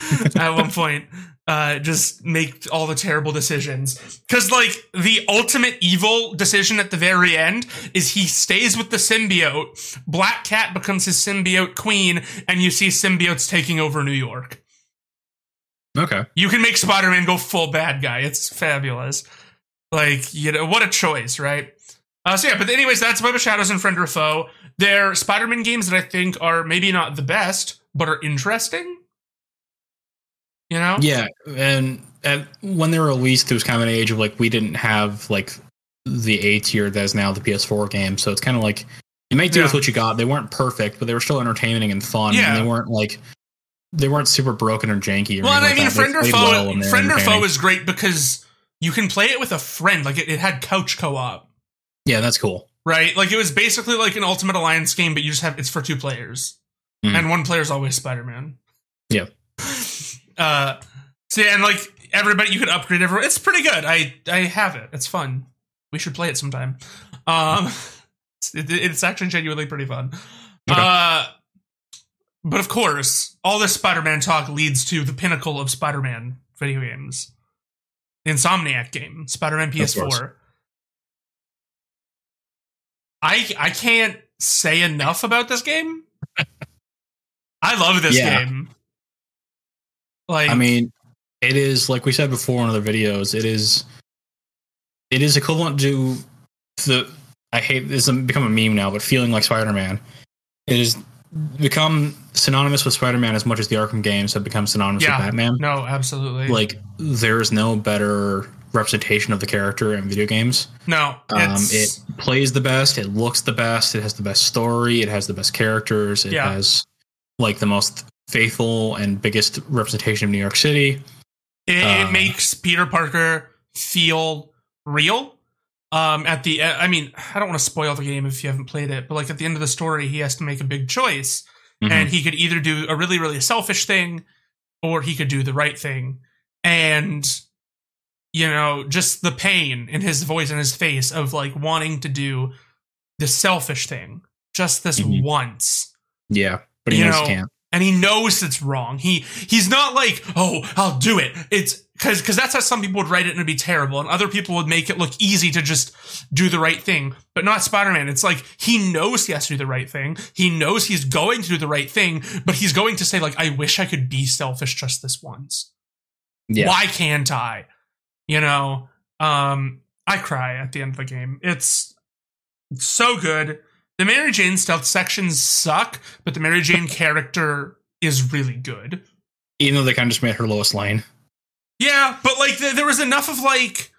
at one point. Uh, just make all the terrible decisions because like the ultimate evil decision at the very end is he stays with the symbiote. Black Cat becomes his symbiote queen, and you see symbiotes taking over New York. Okay. You can make Spider-Man go full bad guy. It's fabulous. Like, you know, what a choice, right? Uh, so yeah, but anyways, that's Web of Shadows and Friend or Foe. They're Spider-Man games that I think are maybe not the best, but are interesting. You know? Yeah, and, and when they were released, it was kind of an age of like we didn't have like the A tier that is now the PS4 game, so it's kind of like you make do with what you got. They weren't perfect, but they were still entertaining and fun. Yeah. and they weren't like they weren't super broken or janky. Or Well, I mean, like. Friend or Foe, well and they were Friend or Foe is great because you can play it with a friend. Like, it, it had couch co-op, yeah, that's cool. right? Like, it was basically like an Ultimate Alliance game, but you just have it's for two players, Mhm. and one player's always Spider-Man. Yeah. Uh, so yeah, and like everybody, you can upgrade everyone. It's pretty good. I I have it. It's fun. We should play it sometime. Um, it, it's actually genuinely pretty fun. Okay. Uh, but of course, all this Spider-Man talk leads to the pinnacle of Spider-Man video games, the Insomniac game, Spider-Man. PS4. I I can't say enough about this game. I love this Yeah. game. Like, I mean, it is like we said before in other videos. It is, it is equivalent to the. I hate this has become a meme now, but feeling like Spider-Man. It has become synonymous with Spider-Man as much as the Arkham games have become synonymous Yeah. with Batman. no, absolutely. Like there is no better representation of the character in video games. no, Um, it plays the best. It looks the best. It has the best story. It has the best characters. It Yeah. has like the most faithful and biggest representation of New York City. it, it uh, makes Peter Parker feel real. Um, at the, I mean, I don't want to spoil the game if you haven't played it, but like at the end of the story, he has to make a big choice, Mhm. and he could either do a really, really selfish thing, or he could do the right thing, and you know, just the pain in his voice and his face of like wanting to do the selfish thing just this Mhm. once yeah, but he you know, can't. And he knows it's wrong. He he's not like, oh, I'll do it. It's because because that's how some people would write it and it'd be terrible, and other people would make it look easy to just do the right thing. But not Spider Man. It's like he knows he has to do the right thing. He knows he's going to do the right thing, but he's going to say like, I wish I could be selfish just this once. Yeah, Why can't I? You know, um, I cry at the end of the game. It's so good. The Mary Jane stealth sections suck, but the Mary Jane character is really good. even though they kind of just made her Lois Lane. Yeah, but like th- there was enough of like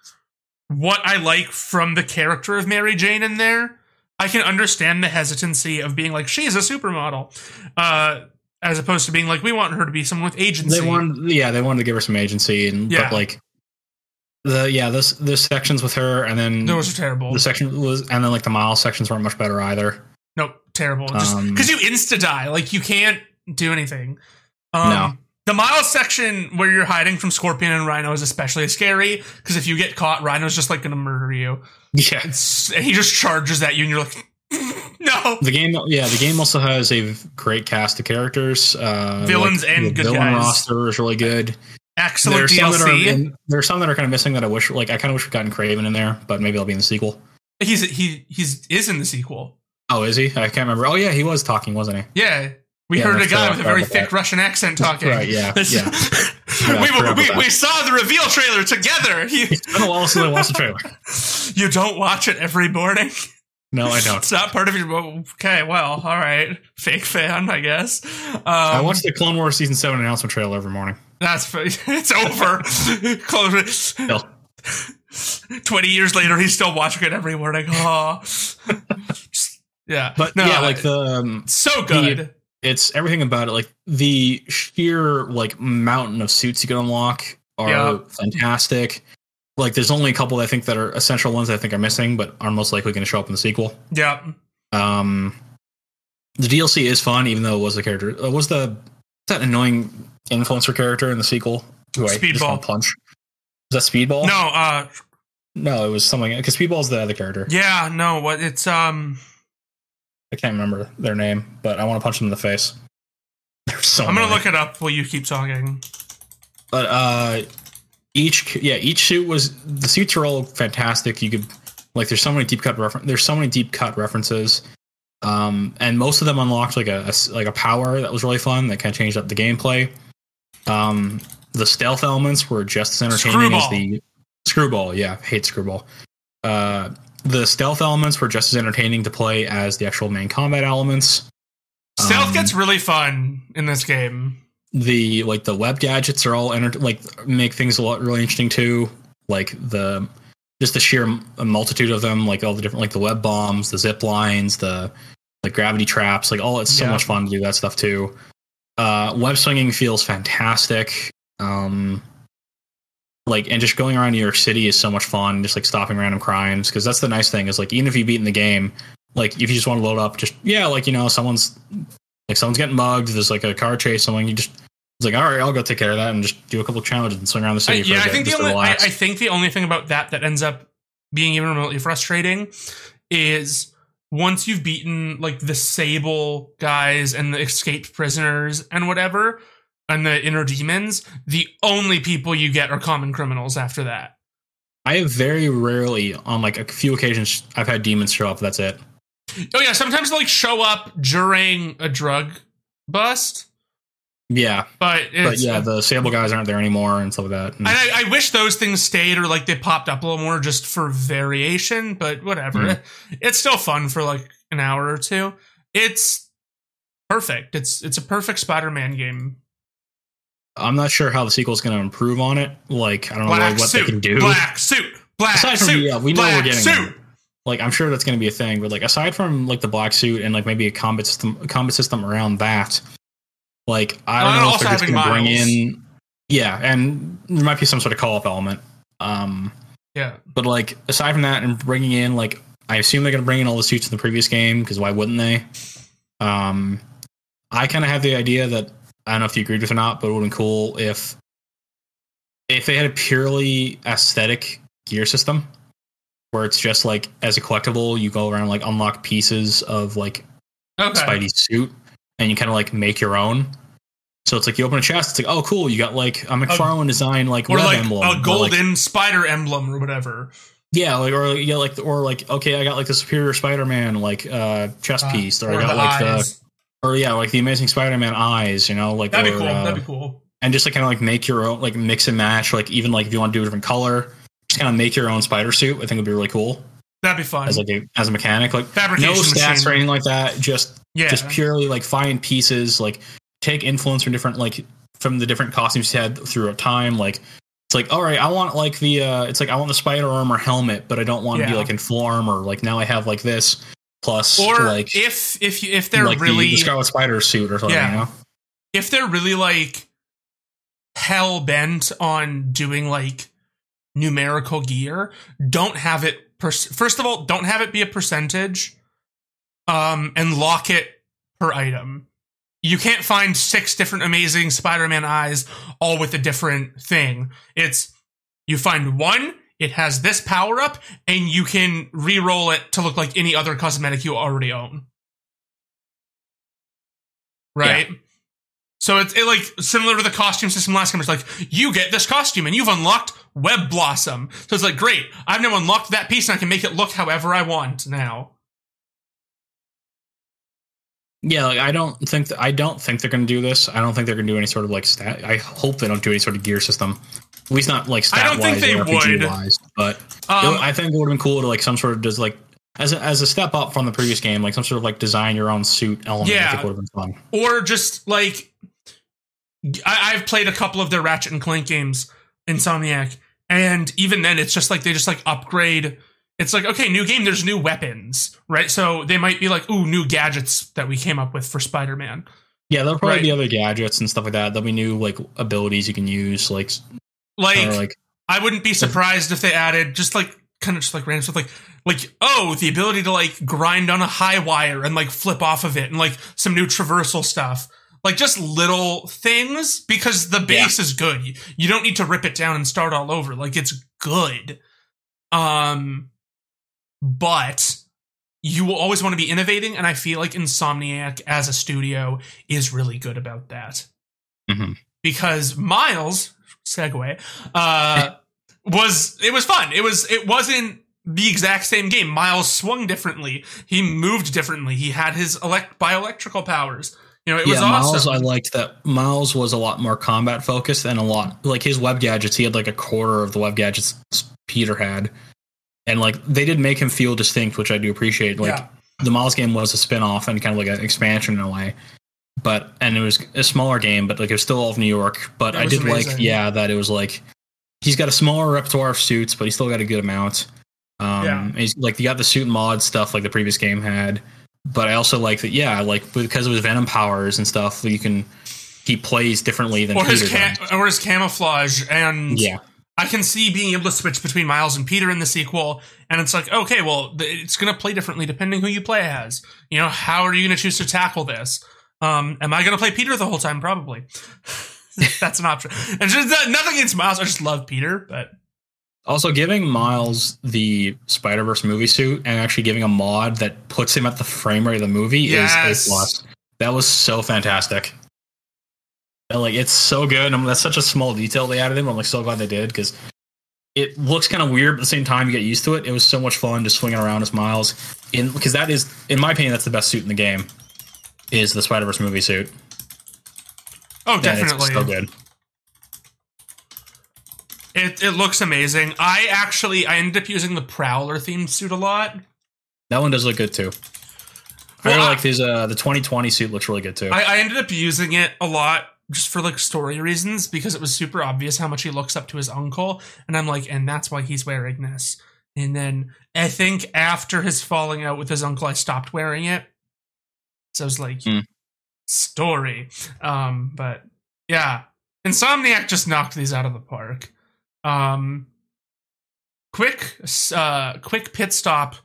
what I like from the character of Mary Jane in there. I can understand the hesitancy of being like she's a supermodel, uh, as opposed to being like we want her to be someone with agency. They wanted, yeah, they wanted to give her some agency, and Yeah. but like the yeah, this the sections with her, and then Those are terrible. the section was, and then like the Miles sections weren't much better either. Nope, terrible. Just Um, because you insta die, like you can't do anything. Um, No. The Miles section where you're hiding from Scorpion and Rhino is especially scary because if you get caught, Rhino's just like gonna murder you. Yeah, It's, and he just charges at you, and you're like, no. the game, yeah, the game also has a great cast of characters. Uh, Villains like, and good villain guys. roster is really good. Excellent There's some that are DLC. in, there's some that are kind of missing that I wish, like I kind of wish we'd gotten Kraven in there, but maybe I'll be in the sequel. He's he he's is in the sequel. Oh, is he? I can't remember. Oh yeah, he was talking, wasn't he? Yeah. We Yeah, heard a guy with a very thick that. Russian accent talking. Right, yeah, yeah. We, we, we saw the reveal trailer together. You, It's been a while since I watched the trailer. you don't watch it every morning. No, I don't. It's not part of your. Okay, well, all right, fake fan, I guess. Um, I watch the Clone Wars season seven announcement trailer every morning. That's it's over. Close. No. Twenty years later, he's still watching it every morning. Oh, Just- yeah, But no, yeah, like the um, so good. it's everything about it. Like the sheer like mountain of suits you can unlock are Yeah. fantastic. Like there's only a couple I think that are essential ones I think are missing, but are most likely going to show up in the sequel. Yeah, Um, the DLC is fun, even though it was the character. Uh, was the that annoying influencer character in the sequel? Who I just Speedball. want to punch. Was that Speedball? no, uh, no, it was something because Speedball's the other character. yeah, no. What it's um, I can't remember their name, but I want to punch them in the face. They're so. I'm gonna annoying. look it up while you keep talking. But uh, each yeah, each suit was the suits are all fantastic. You could like there's so many deep cut refer- there's so many deep cut references. Um, and most of them unlocked like a, a like a power that was really fun that kind of changed up the gameplay. Um, the stealth elements were just as entertaining as the screwball. Yeah, hate screwball. Uh, the stealth elements were just as entertaining to play as the actual main combat elements. Stealth Um, gets really fun in this game. the like the web gadgets are all enter- like make things a lot really interesting too like the just the sheer multitude of them like all the different like the web bombs the zip lines the like gravity traps like all it's so Yeah. much fun to do that stuff too uh web swinging feels fantastic um like and just going around new york city is so much fun just like stopping random crimes because that's the nice thing is like even if you beat in the game like if you just want to load up just yeah like you know someone's like someone's getting mugged there's like a car chase someone you just it's like all right i'll go take care of that and just do a couple challenges and swing around the I, city for yeah, a I think the only I. I think the only thing about that that ends up being even remotely frustrating is once you've beaten like the Sable guys and the escaped prisoners and whatever and the inner demons, the only people you get are common criminals after that. I have very rarely on like a few occasions i've had demons show up that's it Oh yeah, sometimes they like show up during a drug bust, yeah but it's, but yeah the sable guys aren't there anymore and stuff like that And- And I, I wish those things stayed or like they popped up a little more just for variation, but whatever. Mhm. It's still fun for like an hour or two. It's perfect. It's it's a perfect Spider-Man game. i'm not sure how the sequel is going to improve on it like i don't know Black really what suit, they can do black suit, black Aside from- suit. yeah, we know we're getting suit. like i'm sure that's going to be a thing but like aside from like the black suit and like maybe a combat system a combat system around that like i don't know if they're just going to bring Miles. in yeah and there might be some sort of call up element um Yeah, but like aside from that and bringing in like i assume they're going to bring in all the suits in the previous game because why wouldn't they um i kind of have the idea that i don't know if you agreed with it or not but it would have been cool if if they had a purely aesthetic gear system where it's just like as a collectible you go around like unlock pieces of like okay. spidey's suit and you kind of like make your own so it's like you open a chest it's like oh cool you got like a mcfarlane design like Or web like emblem a or, like, golden spider emblem or whatever. yeah, like or yeah, like or like okay, I got like the Superior Spider-Man like uh chest Uh, piece, or, or I got the like eyes. the or yeah, like the Amazing Spider-Man eyes, you know, like That'd or, be cool. uh, That'd be cool. and just to kind of like make your own, like mix and match, like even like if you want to do a different color, just kind of make your own spider suit. I think would be really cool That'd be fun. as like a, as a mechanic, like Fabrication no stats machine. or anything like that, just yeah. just purely like find pieces, like take influence from different like from the different costumes you had throughout time, like. It's like, all right, I want like the, uh, it's like I want the spider armor helmet, but I don't want to be like in full armor. Like now I have like this plus or like if if you, if they're like the- really the, Scarlet Spider suit or something. Yeah. You know? if they're really like hell bent on doing like numerical gear, don't have it. Per- first of all, don't have it be a percentage, um, and lock it per item. You can't find six different amazing Spider-Man eyes all with a different thing. It's you find one, it has this power up, and you can re-roll it to look like any other cosmetic you already own. Right? So it's it like similar to the costume system last time. It's like you get this costume and you've unlocked Web Blossom. So it's like great. I've now unlocked that piece and I can make it look however I want now. Yeah, like I don't think th- I don't think they're going to do this. I don't think they're going to do any sort of like stat. I hope they don't do any sort of gear system. At least not like stat I don't think wise they or RPG would. wise. But Um, I think it would have been cool to like some sort of just like as a, as a step up from the previous game, like some sort of like design your own suit element. I Yeah. think would have been fun. or just like I, I've played a couple of their Ratchet and Clank games, Insomniac, and even then, it's just like they just like upgrade. It's like okay, new game. There's new weapons, right? So they might be like, ooh, new gadgets that we came up with for Spider-Man. Yeah, there'll probably Right. be other gadgets and stuff like that. There'll be new like abilities you can use, like Like, like I wouldn't be surprised if they added just like kind of just like random stuff, like like oh, the ability to like grind on a high wire and like flip off of it, and like some new traversal stuff. Like just little things because the base is good. You don't need to rip it down and start all over. Like it's good. Um but you will always want to be innovating, and I feel like Insomniac as a studio is really good about that. Mhm. Because Miles, segue, uh, was it was fun. It was it wasn't the exact same game. Miles swung differently. He moved differently. He had his elect bioelectrical powers. You know, it was yeah, Miles. I liked that. Miles was a lot more combat focused and a lot like his web gadgets. He had like a quarter of the web gadgets Peter had, and like they did make him feel distinct, which I do appreciate. Like Yeah. the Miles game was a spin off and kind of like an expansion in a way, but and it was a smaller game, but like it was still all of New York. But It I did amazing. like, yeah, that it was like he's got a smaller repertoire of suits, but he's still got a good amount. Um, Yeah. he's like you got the suit mod stuff like the previous game had but I also like that. Yeah, like because of his venom powers and stuff, you can he plays differently than or his Peter ca- does. or his camouflage and Yeah, I can see being able to switch between Miles and Peter in the sequel, and it's like, okay, well, it's going to play differently depending who you play as. You know, how are you going to choose to tackle this? Um, am I going to play Peter the whole time? Probably. That's an option. And just nothing against Miles. I just love Peter, but Also, giving Miles the Spider Verse movie suit and actually giving a mod that puts him at the frame rate of the movie Yes. is a plus. That was so fantastic. And, like it's so good. and that's such a small detail they added in. I'm like so glad they did because it looks kind of weird, but at the same time you get used to it. It was so much fun just swinging around as Miles in because that is, in my opinion, that's the best suit in the game. Is the Spider Verse movie suit? oh, definitely, so good. it it looks amazing. I actually I ended up using the Prowler themed suit a lot. That one does look good too. I really I- like these. Uh, the 2020 suit looks really good too. I, I ended up using it a lot just for like story reasons because it was super obvious how much he looks up to his uncle, and I'm like, and that's why he's wearing this. And then I think after his falling out with his uncle, I stopped wearing it. So I was like, Hmm. story. Um, but yeah, Insomniac just knocked these out of the park. Um, quick, uh, quick pit stop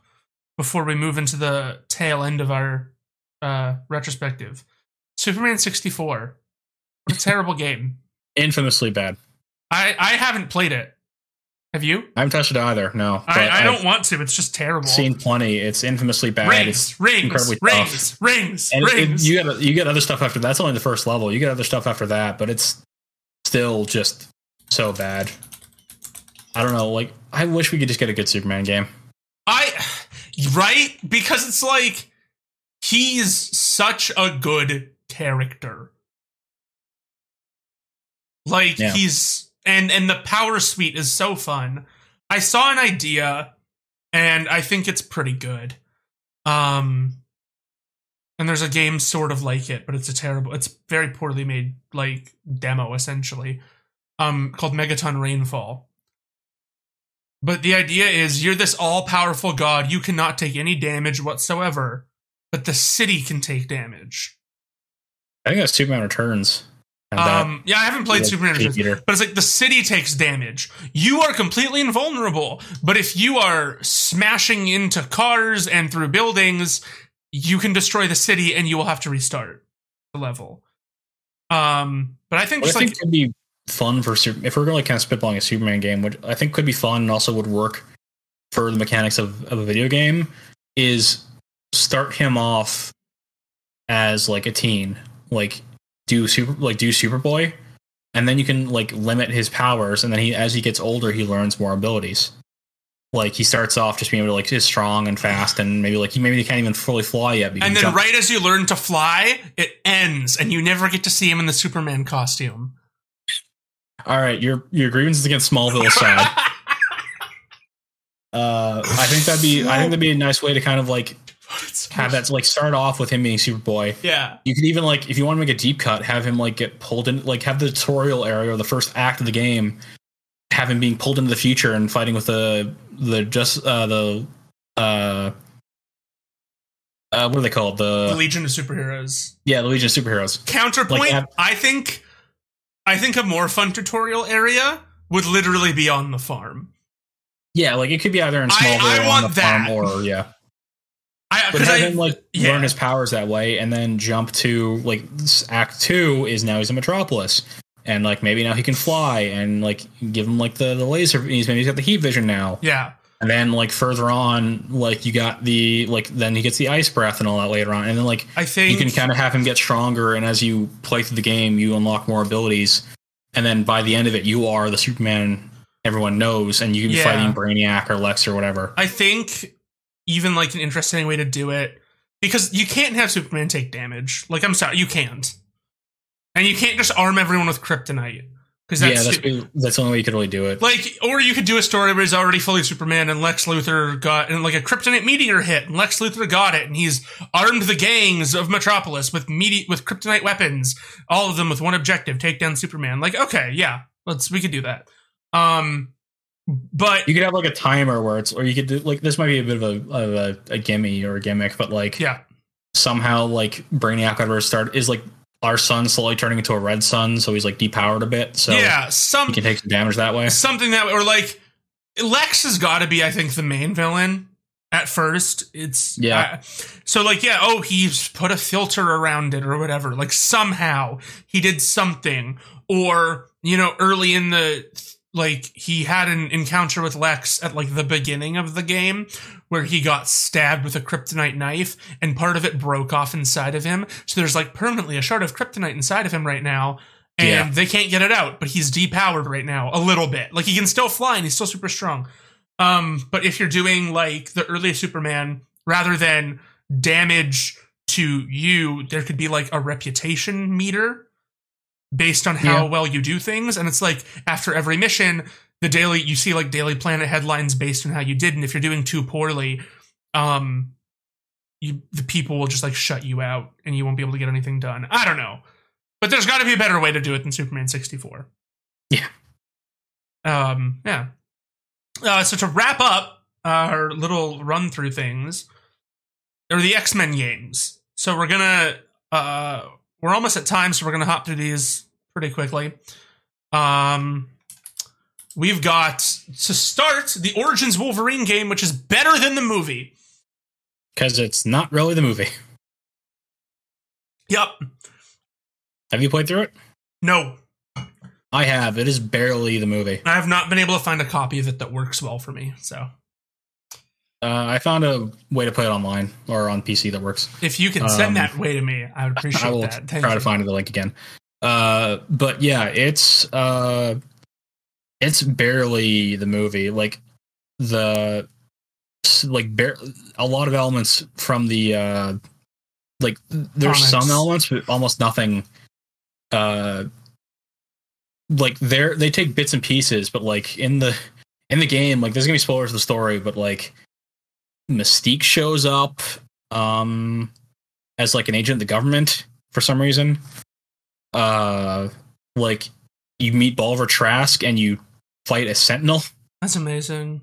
before we move into the tail end of our uh, retrospective. Superman 64. Terrible game. Infamously bad. I, I haven't played it. Have you? I haven't touched it either. No, I, I don't I've want to. It's just terrible. seen plenty. It's infamously bad. rings, It's rings, incredibly rings, rings, and it- rings. you get you get other stuff after that. that's only the first level. You get other stuff after that, but it's still just so bad. I don't know. Like I wish we could just get a good Superman game. I right because it's like he's such a good character. Like Yeah. he's and and the power suite is so fun. I saw an idea and I think it's pretty good. Um and there's a game sort of like it, but it's a terrible it's very poorly made like demo essentially. Um called Megaton Rainfall. But the idea is you're this all powerful god, you cannot take any damage whatsoever, but the city can take damage. I think that's Superman Returns. Um, yeah, I haven't played like, Superman Returns, but it's like the city takes damage. You are completely invulnerable, but if you are smashing into cars and through buildings, you can destroy the city and you will have to restart the level. Um, but I think What I just think like could be fun for Super- if we're really kind of spitballing a Superman game, which I think could be fun and also would work for the mechanics of, of a video game, is start him off as like a teen, like do super like do Superboy, and then you can like limit his powers, and then he as he gets older he learns more abilities. Like he starts off just being able to like is strong and fast, and maybe like he maybe he can't even fully fly yet. and then jump. right as you learn to fly, it ends and you never get to see him in the Superman costume. All right, your your grievances against Smallville aside. Uh, I think that'd be I think that'd be a nice way to kind of like have that like start off with him being Superboy. Yeah. You could even like if you want to make a deep cut, have him like get pulled in like have the tutorial area or the first act of the game, have him being pulled into the future and fighting with the the just uh the uh uh what are they called The the Legion of Superheroes. yeah the Legion of Superheroes. Counterpoint, Like, have- I think I think a more fun tutorial area would literally be on the farm. Yeah, like it could be either in I- Smallville I or on the farm that. or yeah. I But have I him like yeah. learn his powers that way, and then jump to like Act Two is now he's in Metropolis, and like maybe now he can fly, and like give him like the the laser. He's maybe he's got the heat vision now. yeah. And then like further on, like you got the like then he gets the ice breath and all that later on, and then like I think you can kind of have him get stronger, and as you play through the game, you unlock more abilities, and then by the end of it, you are the Superman everyone knows, and you can be Yeah. fighting Brainiac or Lex or whatever. I think even like an interesting way to do it because you can't have Superman take damage. Like I'm sorry, you can't, and you can't just arm everyone with kryptonite because that's, yeah, that's that's the only way you could really do it. like, or you could do a story where he's already fully Superman and Lex Luthor got and like a kryptonite meteor hit and Lex Luthor got it and he's armed the gangs of Metropolis with medi- with kryptonite weapons, all of them with one objective: take down Superman. Like, okay, yeah, let's we could do that. Um, but You could have like a timer where it's, or you could do like this might be a bit of a of a, a gimme or a gimmick, but like yeah, somehow like Brainiac whatever start is like our sun slowly turning into a red sun, so he's like depowered a bit, so yeah, some he can take some damage that way. something that or like Lex has got to be, I think, the main villain at first. It's Yeah. uh, so like yeah, oh, he's put a filter around it or whatever. Like somehow he did something, or you know, early in the like he had an encounter with Lex at like the beginning of the game where he got stabbed with a kryptonite knife and part of it broke off inside of him. So there's like permanently a shard of kryptonite inside of him right now. And Yeah. they can't get it out, but he's depowered right now a little bit. Like he can still fly and he's still super strong. Um, but if you're doing like the early Superman, rather than damage to you, there could be like a reputation meter based on how Yeah. well you do things. And it's like after every mission, the daily you see like Daily Planet headlines based on how you did. And if you're doing too poorly, um you the people will just like shut you out and you won't be able to get anything done. I don't know. But there's gotta be a better way to do it than Superman 64. Yeah. Um, yeah. Uh, so to wrap up our little run through things, are the X Men games. So we're gonna uh, we're almost at time, so we're gonna hop through these pretty quickly. Um, we've got to start the Origins Wolverine game, which is better than the movie. Because it's not really the movie. Yep. Have you played through it? No, I have. It is barely the movie. I have not been able to find a copy of it that works well for me. So Uh, I found a way to play it online or on PC that works. if you can send Um, that way to me, I would appreciate that. I will that. Thank try you. to find the link again. Uh, but yeah, it's uh, it's barely the movie. Like the like bar- a lot of elements from the uh, like there's Comics. some elements, but almost nothing. Uh, like they're they take bits and pieces, but like in the in the game, like there's gonna be spoilers of the story, but like Mystique shows up um as like an agent of the government for some reason. Uh like you meet Bolivar Trask and you fight a sentinel. That's amazing.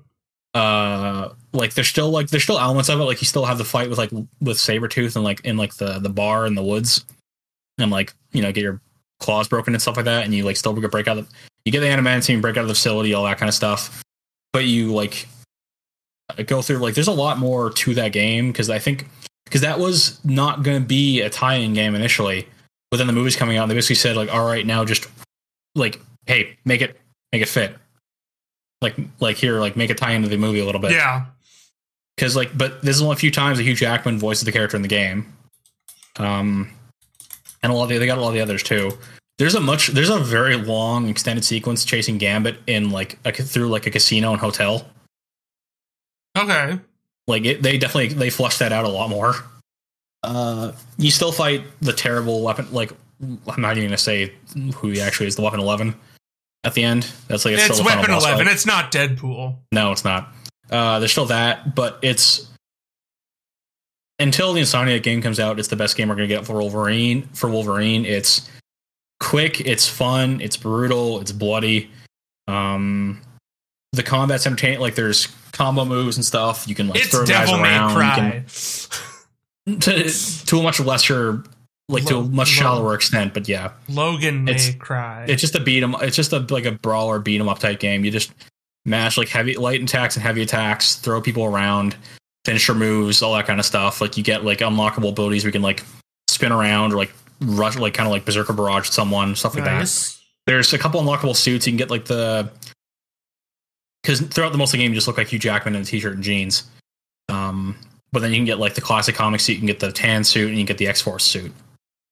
Uh like there's still like there's still elements of it. Like you still have the fight with like with Sabretooth and like in like the the bar in the woods and like, you know, get your claws broken and stuff like that, and you like still break out of you get the adamantium, break out of the facility, all that kind of stuff. But you like go through like there's a lot more to that game because I think because that was not going to be a tie-in game initially. But then the movie's coming out, and they basically said like, all right, now just like, hey, make it make it fit. Like like here, like make a tie into the movie a little bit. Yeah. Because like, but this is only a few times that Hugh Jackman voices the character in the game. Um, and a lot of the, they got a lot of the others too. There's a much there's a very long extended sequence chasing Gambit in like a, through like a casino and hotel. Okay. Like it, they definitely they flush that out a lot more. Uh, you still fight the terrible weapon. Like I'm not even gonna say who he actually is. The weapon eleven at the end. That's like It's, still the final Weapon boss Eleven. fight. It's not Deadpool. No, it's not. Uh, there's still that, but it's until the Insomniac game comes out, it's the best game we're gonna get for Wolverine. For Wolverine, it's quick, it's fun, it's brutal, it's bloody. Um, the combat's entertaining. Like there's combo moves and stuff. You can like it's throw guys Devil May around. Cry. Can, to, to a much lesser, like to a much lo- shallower extent, but yeah, Logan May It's- Cry. it's just a beat 'em. It's just a like a brawler beat 'em up type game. You just mash like heavy light attacks and heavy attacks, throw people around, finisher moves, all that kind of stuff. Like you get like unlockable abilities. We can like spin around or like rush, like kind of like berserker barrage someone, stuff like that. There's a couple unlockable suits. You can get like the because throughout the most of the game you just look like Hugh Jackman in a t-shirt and jeans. Um, but then you can get like the classic comic suit, you can get the tan suit, and you can get the X Force suit,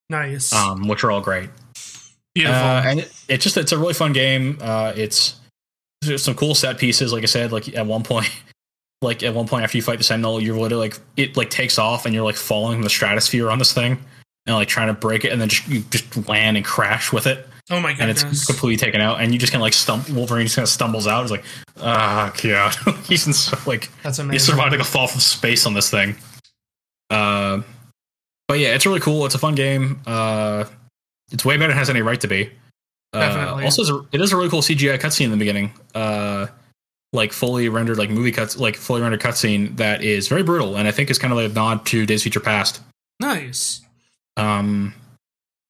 Nice. um, which are all great. Beautiful. Uh, and it, it just it's a really fun game. Uh, it's there's some cool set pieces. Like I said, like at one point, like at one point after you fight the Sentinel, you're literally like it like takes off and you're like falling from the stratosphere on this thing and like trying to break it, and then just you just land and crash with it, oh my god! and it's completely taken out, and you just kind of like stump. Wolverine just kind of stumbles out. It's like ah, yeah, he's in so, like That's he survived like a fall from space on this thing. Uh, but yeah, it's really cool. It's a fun game. Uh, it's way better than it has any right to be. Uh, Definitely. also, it's a, it is a really cool CGI cutscene in the beginning. Uh, like fully rendered, like movie cuts, like fully rendered cutscene that is very brutal, and I think is kind of like a nod to Days Future Past. Nice. Um,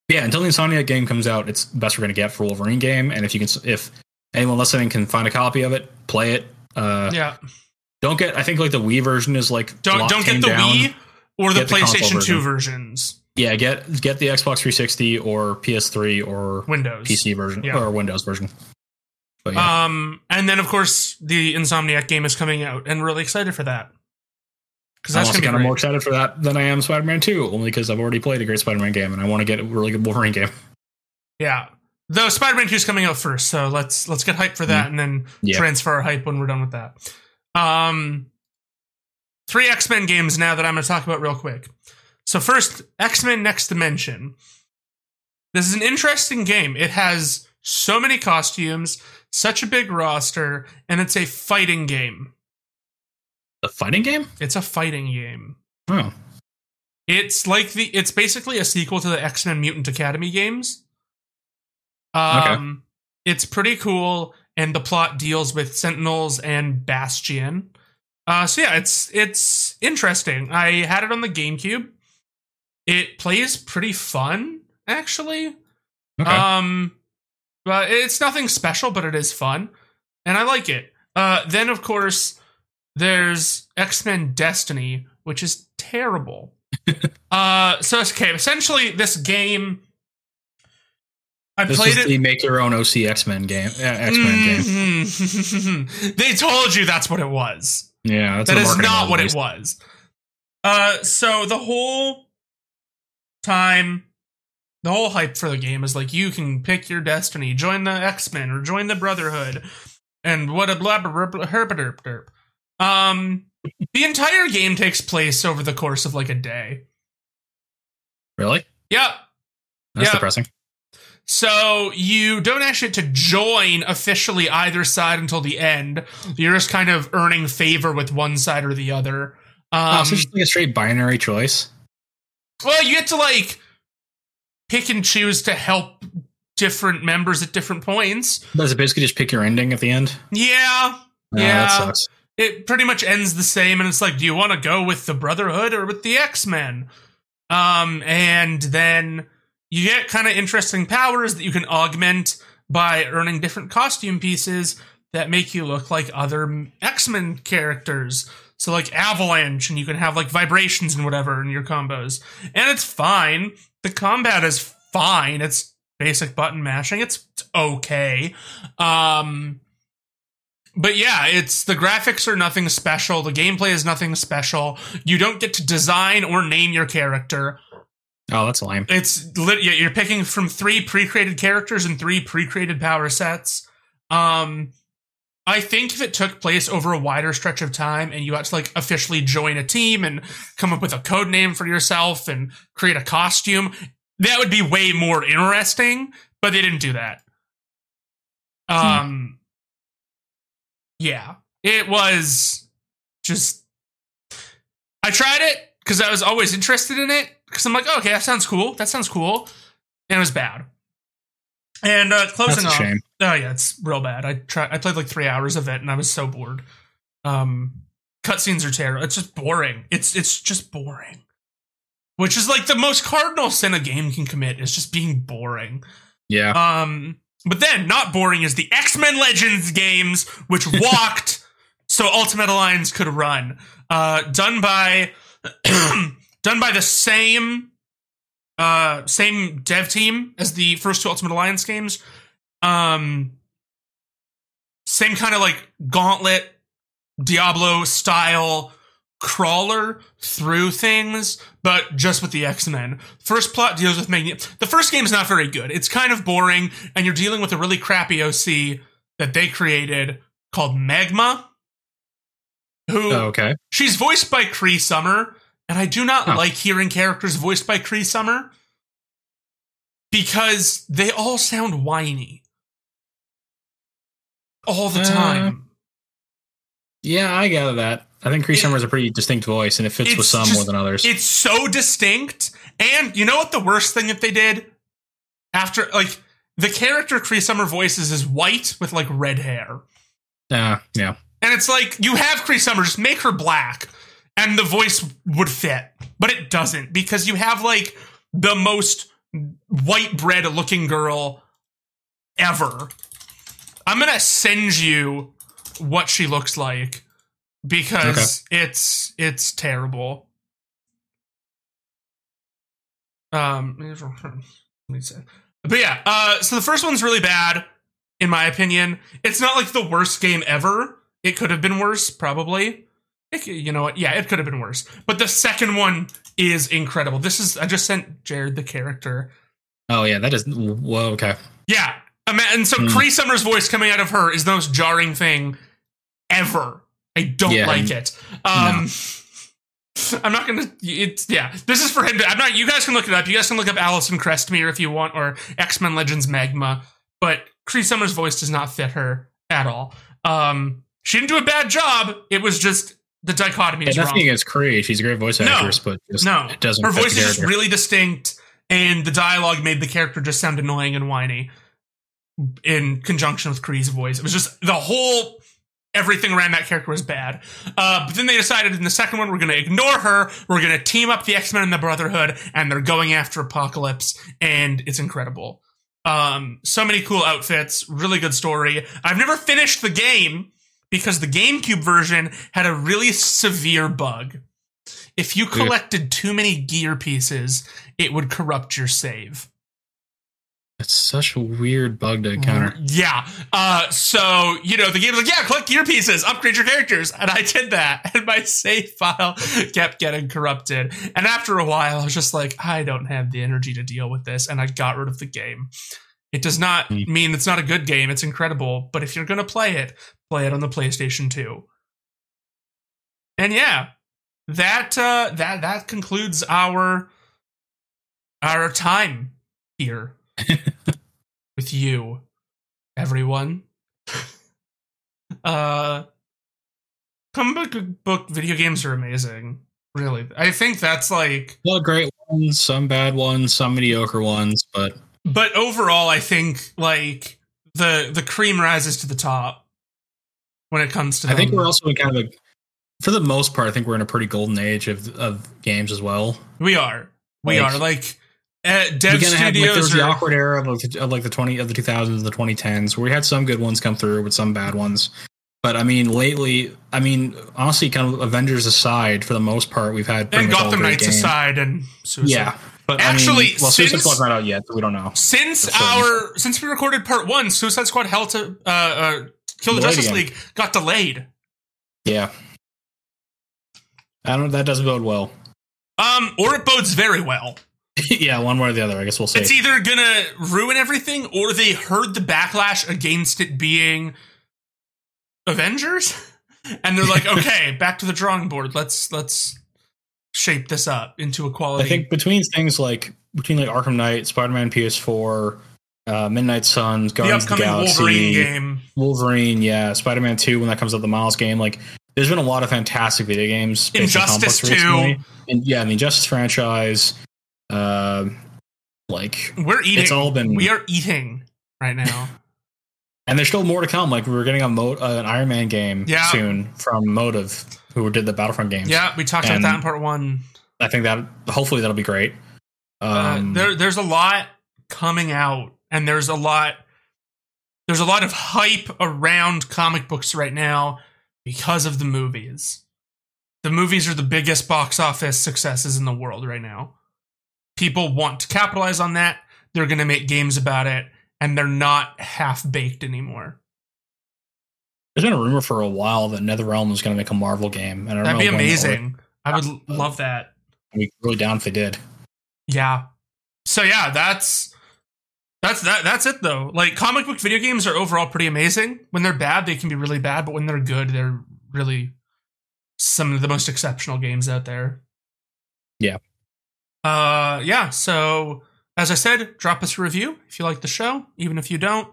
yeah, until the Insomniac game comes out, it's best we're gonna get for Wolverine game. And if you can, if anyone listening can find a copy of it, play it. Uh, Yeah. don't get. I think like the Wii version is like Don't don't get the down. Wii or the Get the PlayStation 2 version. versions. Yeah, get get the Xbox 360 or PS3 or Windows. PC version Yeah. or Windows version. Yeah, Um, and then of course the Insomniac game is coming out, and really excited for that because I'm that's also gonna be kind of more excited for that than I am Spider-Man 2, only because I've already played a great Spider-Man game and I want to get a really good Wolverine game. Yeah, though Spider-Man Two is coming out first, so let's let's get hype for that, and then. Yeah. transfer our hype when we're done with that. Um, three X Men games now that I'm going to talk about real quick. So first, X Men Next Dimension. This is an interesting game. It has so many costumes, such a big roster, and it's a fighting game. The fighting game? It's a fighting game. Oh, It's like the it's basically a sequel to the X-Men Mutant Academy games. Um it's pretty cool and the plot deals with Sentinels and Bastion. Uh so yeah, it's it's interesting. I had it on the GameCube. It plays pretty fun actually. okay. Um, but it's nothing special, but it is fun, and I like it. Uh, then of course there's X Men Destiny, which is terrible. uh, so okay, essentially this game. I this played it. the make your own OC X-Men game. Uh, X-Men game. Mhm. they told you that's what it was. Yeah, that's That is not what it was. Uh, so the whole time, the whole hype for the game is like you can pick your destiny, join the X Men or join the Brotherhood, and what a blah blah blah blah herp derp derp. Um, the entire game takes place over the course of like a day. Really? Yep. That's Yeah. depressing. So you don't actually to join officially either side until the end. You're just kind of earning favor with one side or the other. Um, oh, so it's just like a straight binary choice. Well, you get to like pick and choose to help different members at different points. Does it basically just pick your ending at the end? Yeah, Oh, Yeah. that sucks. It pretty much ends the same, and it's like, do you want to go with the Brotherhood or with the X Men? Um, and then you get kind of interesting powers that you can augment by earning different costume pieces that make you look like other X Men characters. So like Avalanche, and you can have like vibrations and whatever in your combos, and it's fine. The combat is fine. It's basic button mashing. It's okay. Um, but yeah, it's the graphics are nothing special. The gameplay is nothing special. You don't get to design or name your character. Oh, that's lame. It's lit- yeah, you're picking from three pre-created characters and three pre-created power sets. Um, I think if it took place over a wider stretch of time and you got to like officially join a team and come up with a code name for yourself and create a costume, that would be way more interesting. But they didn't do that. Um, yeah, it was just. I tried it because I was always interested in it because I'm like, oh, okay, that sounds cool. That sounds cool, and it was bad. And uh, closing That's off, oh yeah, it's real bad. I tried. I played like three hours of it, and I was so bored. Um, cutscenes are terrible. It's just boring. It's it's just boring. Which is like the most cardinal sin a game can commit is just being boring. Yeah. Um, but then not boring is the X Men Legends games, which walked so Ultimate Alliance could run. Uh, done by done by the same uh same dev team as the first two Ultimate Alliance games. Um, same kind of like gauntlet Diablo style crawler through things, but just with the X Men. First plot deals with Magneto. The first game is not very good. It's kind of boring, and you're dealing with a really crappy OC that they created called Magma. Who Oh, okay. she's voiced by Cree Summer, and I do not Huh. like hearing characters voiced by Cree Summer because they all sound whiny all the Uh, time. Yeah, I gather that. I think Cree Summer has a pretty distinct voice, and it fits with some just- more than others. It's so distinct. And you know what the worst thing that they did? After like the character Cree Summer voices is white with like red hair. Yeah, yeah. And it's like you have Cree Summer, just make her black, and the voice would fit. But it doesn't because you have like the most white bread looking girl ever. I'm gonna send you what she looks like because it's it's terrible. Um, let me say. But yeah, uh, so the first one's really bad, in my opinion. It's not like the worst game ever. It could have been worse, probably. It you know what? Yeah, it could have been worse. But the second one is incredible. This is I just sent Jared the character. Oh, yeah. That is. Whoa. Okay. Yeah, and so Hmm. Cree Summer's voice coming out of her is the most jarring thing ever. I don't Yeah. like it. Um, I'm not gonna. It's yeah. This is for him. To, I'm not. You guys can look it up. You guys can look up Allison Crestmere if you want, or X Men Legends Magma. But Cree Summer's voice does not fit her at all. Um, she didn't do a bad job. It was just the dichotomy Yeah, is wrong. nothing against Cree. She's a great voice No. actress, but just, No, it doesn't her voice is just really distinct, and the dialogue made the character just sound annoying and whiny. In conjunction with Cree's voice, it was just the whole everything around that character was bad. Uh, but then they decided in the second one we're going to ignore her. We're going to team up the X Men and the Brotherhood, and they're going after Apocalypse, and it's incredible. Um, so many cool outfits, really good story. I've never finished the game because the GameCube version had a really severe bug. If you collected too many gear pieces, it would corrupt your save. It's such a weird bug to encounter. Yeah. Uh, so, you know, the game's like, yeah, collect gear pieces, upgrade your characters. And I did that. And my save file kept getting corrupted. And after a while, I was just like, I don't have the energy to deal with this. And I got rid of the game. It does not Hmm. mean it's not a good game. It's incredible. But if you're going to play it, play it on the PlayStation 2. And yeah, that, uh, that, that concludes our, our time here with you, everyone. uh, comic book, video games are amazing. Really, I think that's like. well, great ones, some bad ones, some mediocre ones, but But overall, I think like the the cream rises to the top when it comes to. I think we're also in kind of a, for the most part, I think we're in a pretty golden age of of games as well. we are we like- are like uh, Dev We're have like there Studios was the awkward era of like, the, of like the twenty of the two thousands, the twenty tens, where we had some good ones come through with some bad ones. But I mean, lately, I mean, honestly, kind of Avengers aside, for the most part, we've had and Gotham Knights games. aside and Suicide. Yeah, but Actually, I mean, well, Suicide since- Squad's not out yet, so we don't know. Since our since we recorded part one, Suicide Squad held to uh, uh Kill the Delayed Justice again. League got delayed. Yeah, I don't. That doesn't bode well. Um, or it bodes very well. yeah, one way or the other. I guess we'll see. It's either gonna ruin everything, or they heard the backlash against it being Avengers, and they're like, okay, back to the drawing board. Let's let's shape this up into a quality. I think between things like between like Arkham Knight, Spider Man PS4, uh, Midnight Suns, the Guardians of the upcoming Galaxy, Wolverine game. Wolverine, yeah, Spider Man Two when that comes out, the Miles game. Like, there's been a lot of fantastic video games. based on comic Injustice 2. and yeah, the Injustice franchise. Uh, like We're eating. it's all been, we are eating right now. and there's still more to come. Like we're getting a mo- uh, an Iron Man game Yeah. soon from Motive, who did the Battlefront games. yeah, we talked about that in part one. I think that hopefully that'll be great. Um, uh, there, there's a lot coming out, and there's a lot, there's a lot of hype around comic books right now because of the movies. The movies are the biggest box office successes in the world right now. People want to capitalize on that. They're going to make games about it, and they're not half baked anymore. There's been a rumor for a while that NetherRealm was going to make a Marvel game, and I don't That'd be amazing. I would Uh, love that. would- I'd be really down if they did. Yeah. So yeah, that's that's that that's it though. Like comic book video games are overall pretty amazing. When they're bad, they can be really bad, but when they're good, they're really some of the most exceptional games out there. Yeah. Uh yeah, so as I said, drop us a review if you like the show. Even if you don't,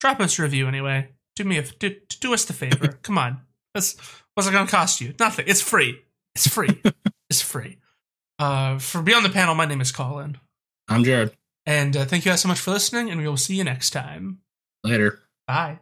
drop us a review anyway. Do me a do, do us the favor. Come on. That's what's it gonna cost you? Nothing. It's free. It's free. it's free. Uh for Beyond the Panel, my name is Colin. I'm Jared. And uh, thank you guys so much for listening, and we will see you next time. Later. Bye.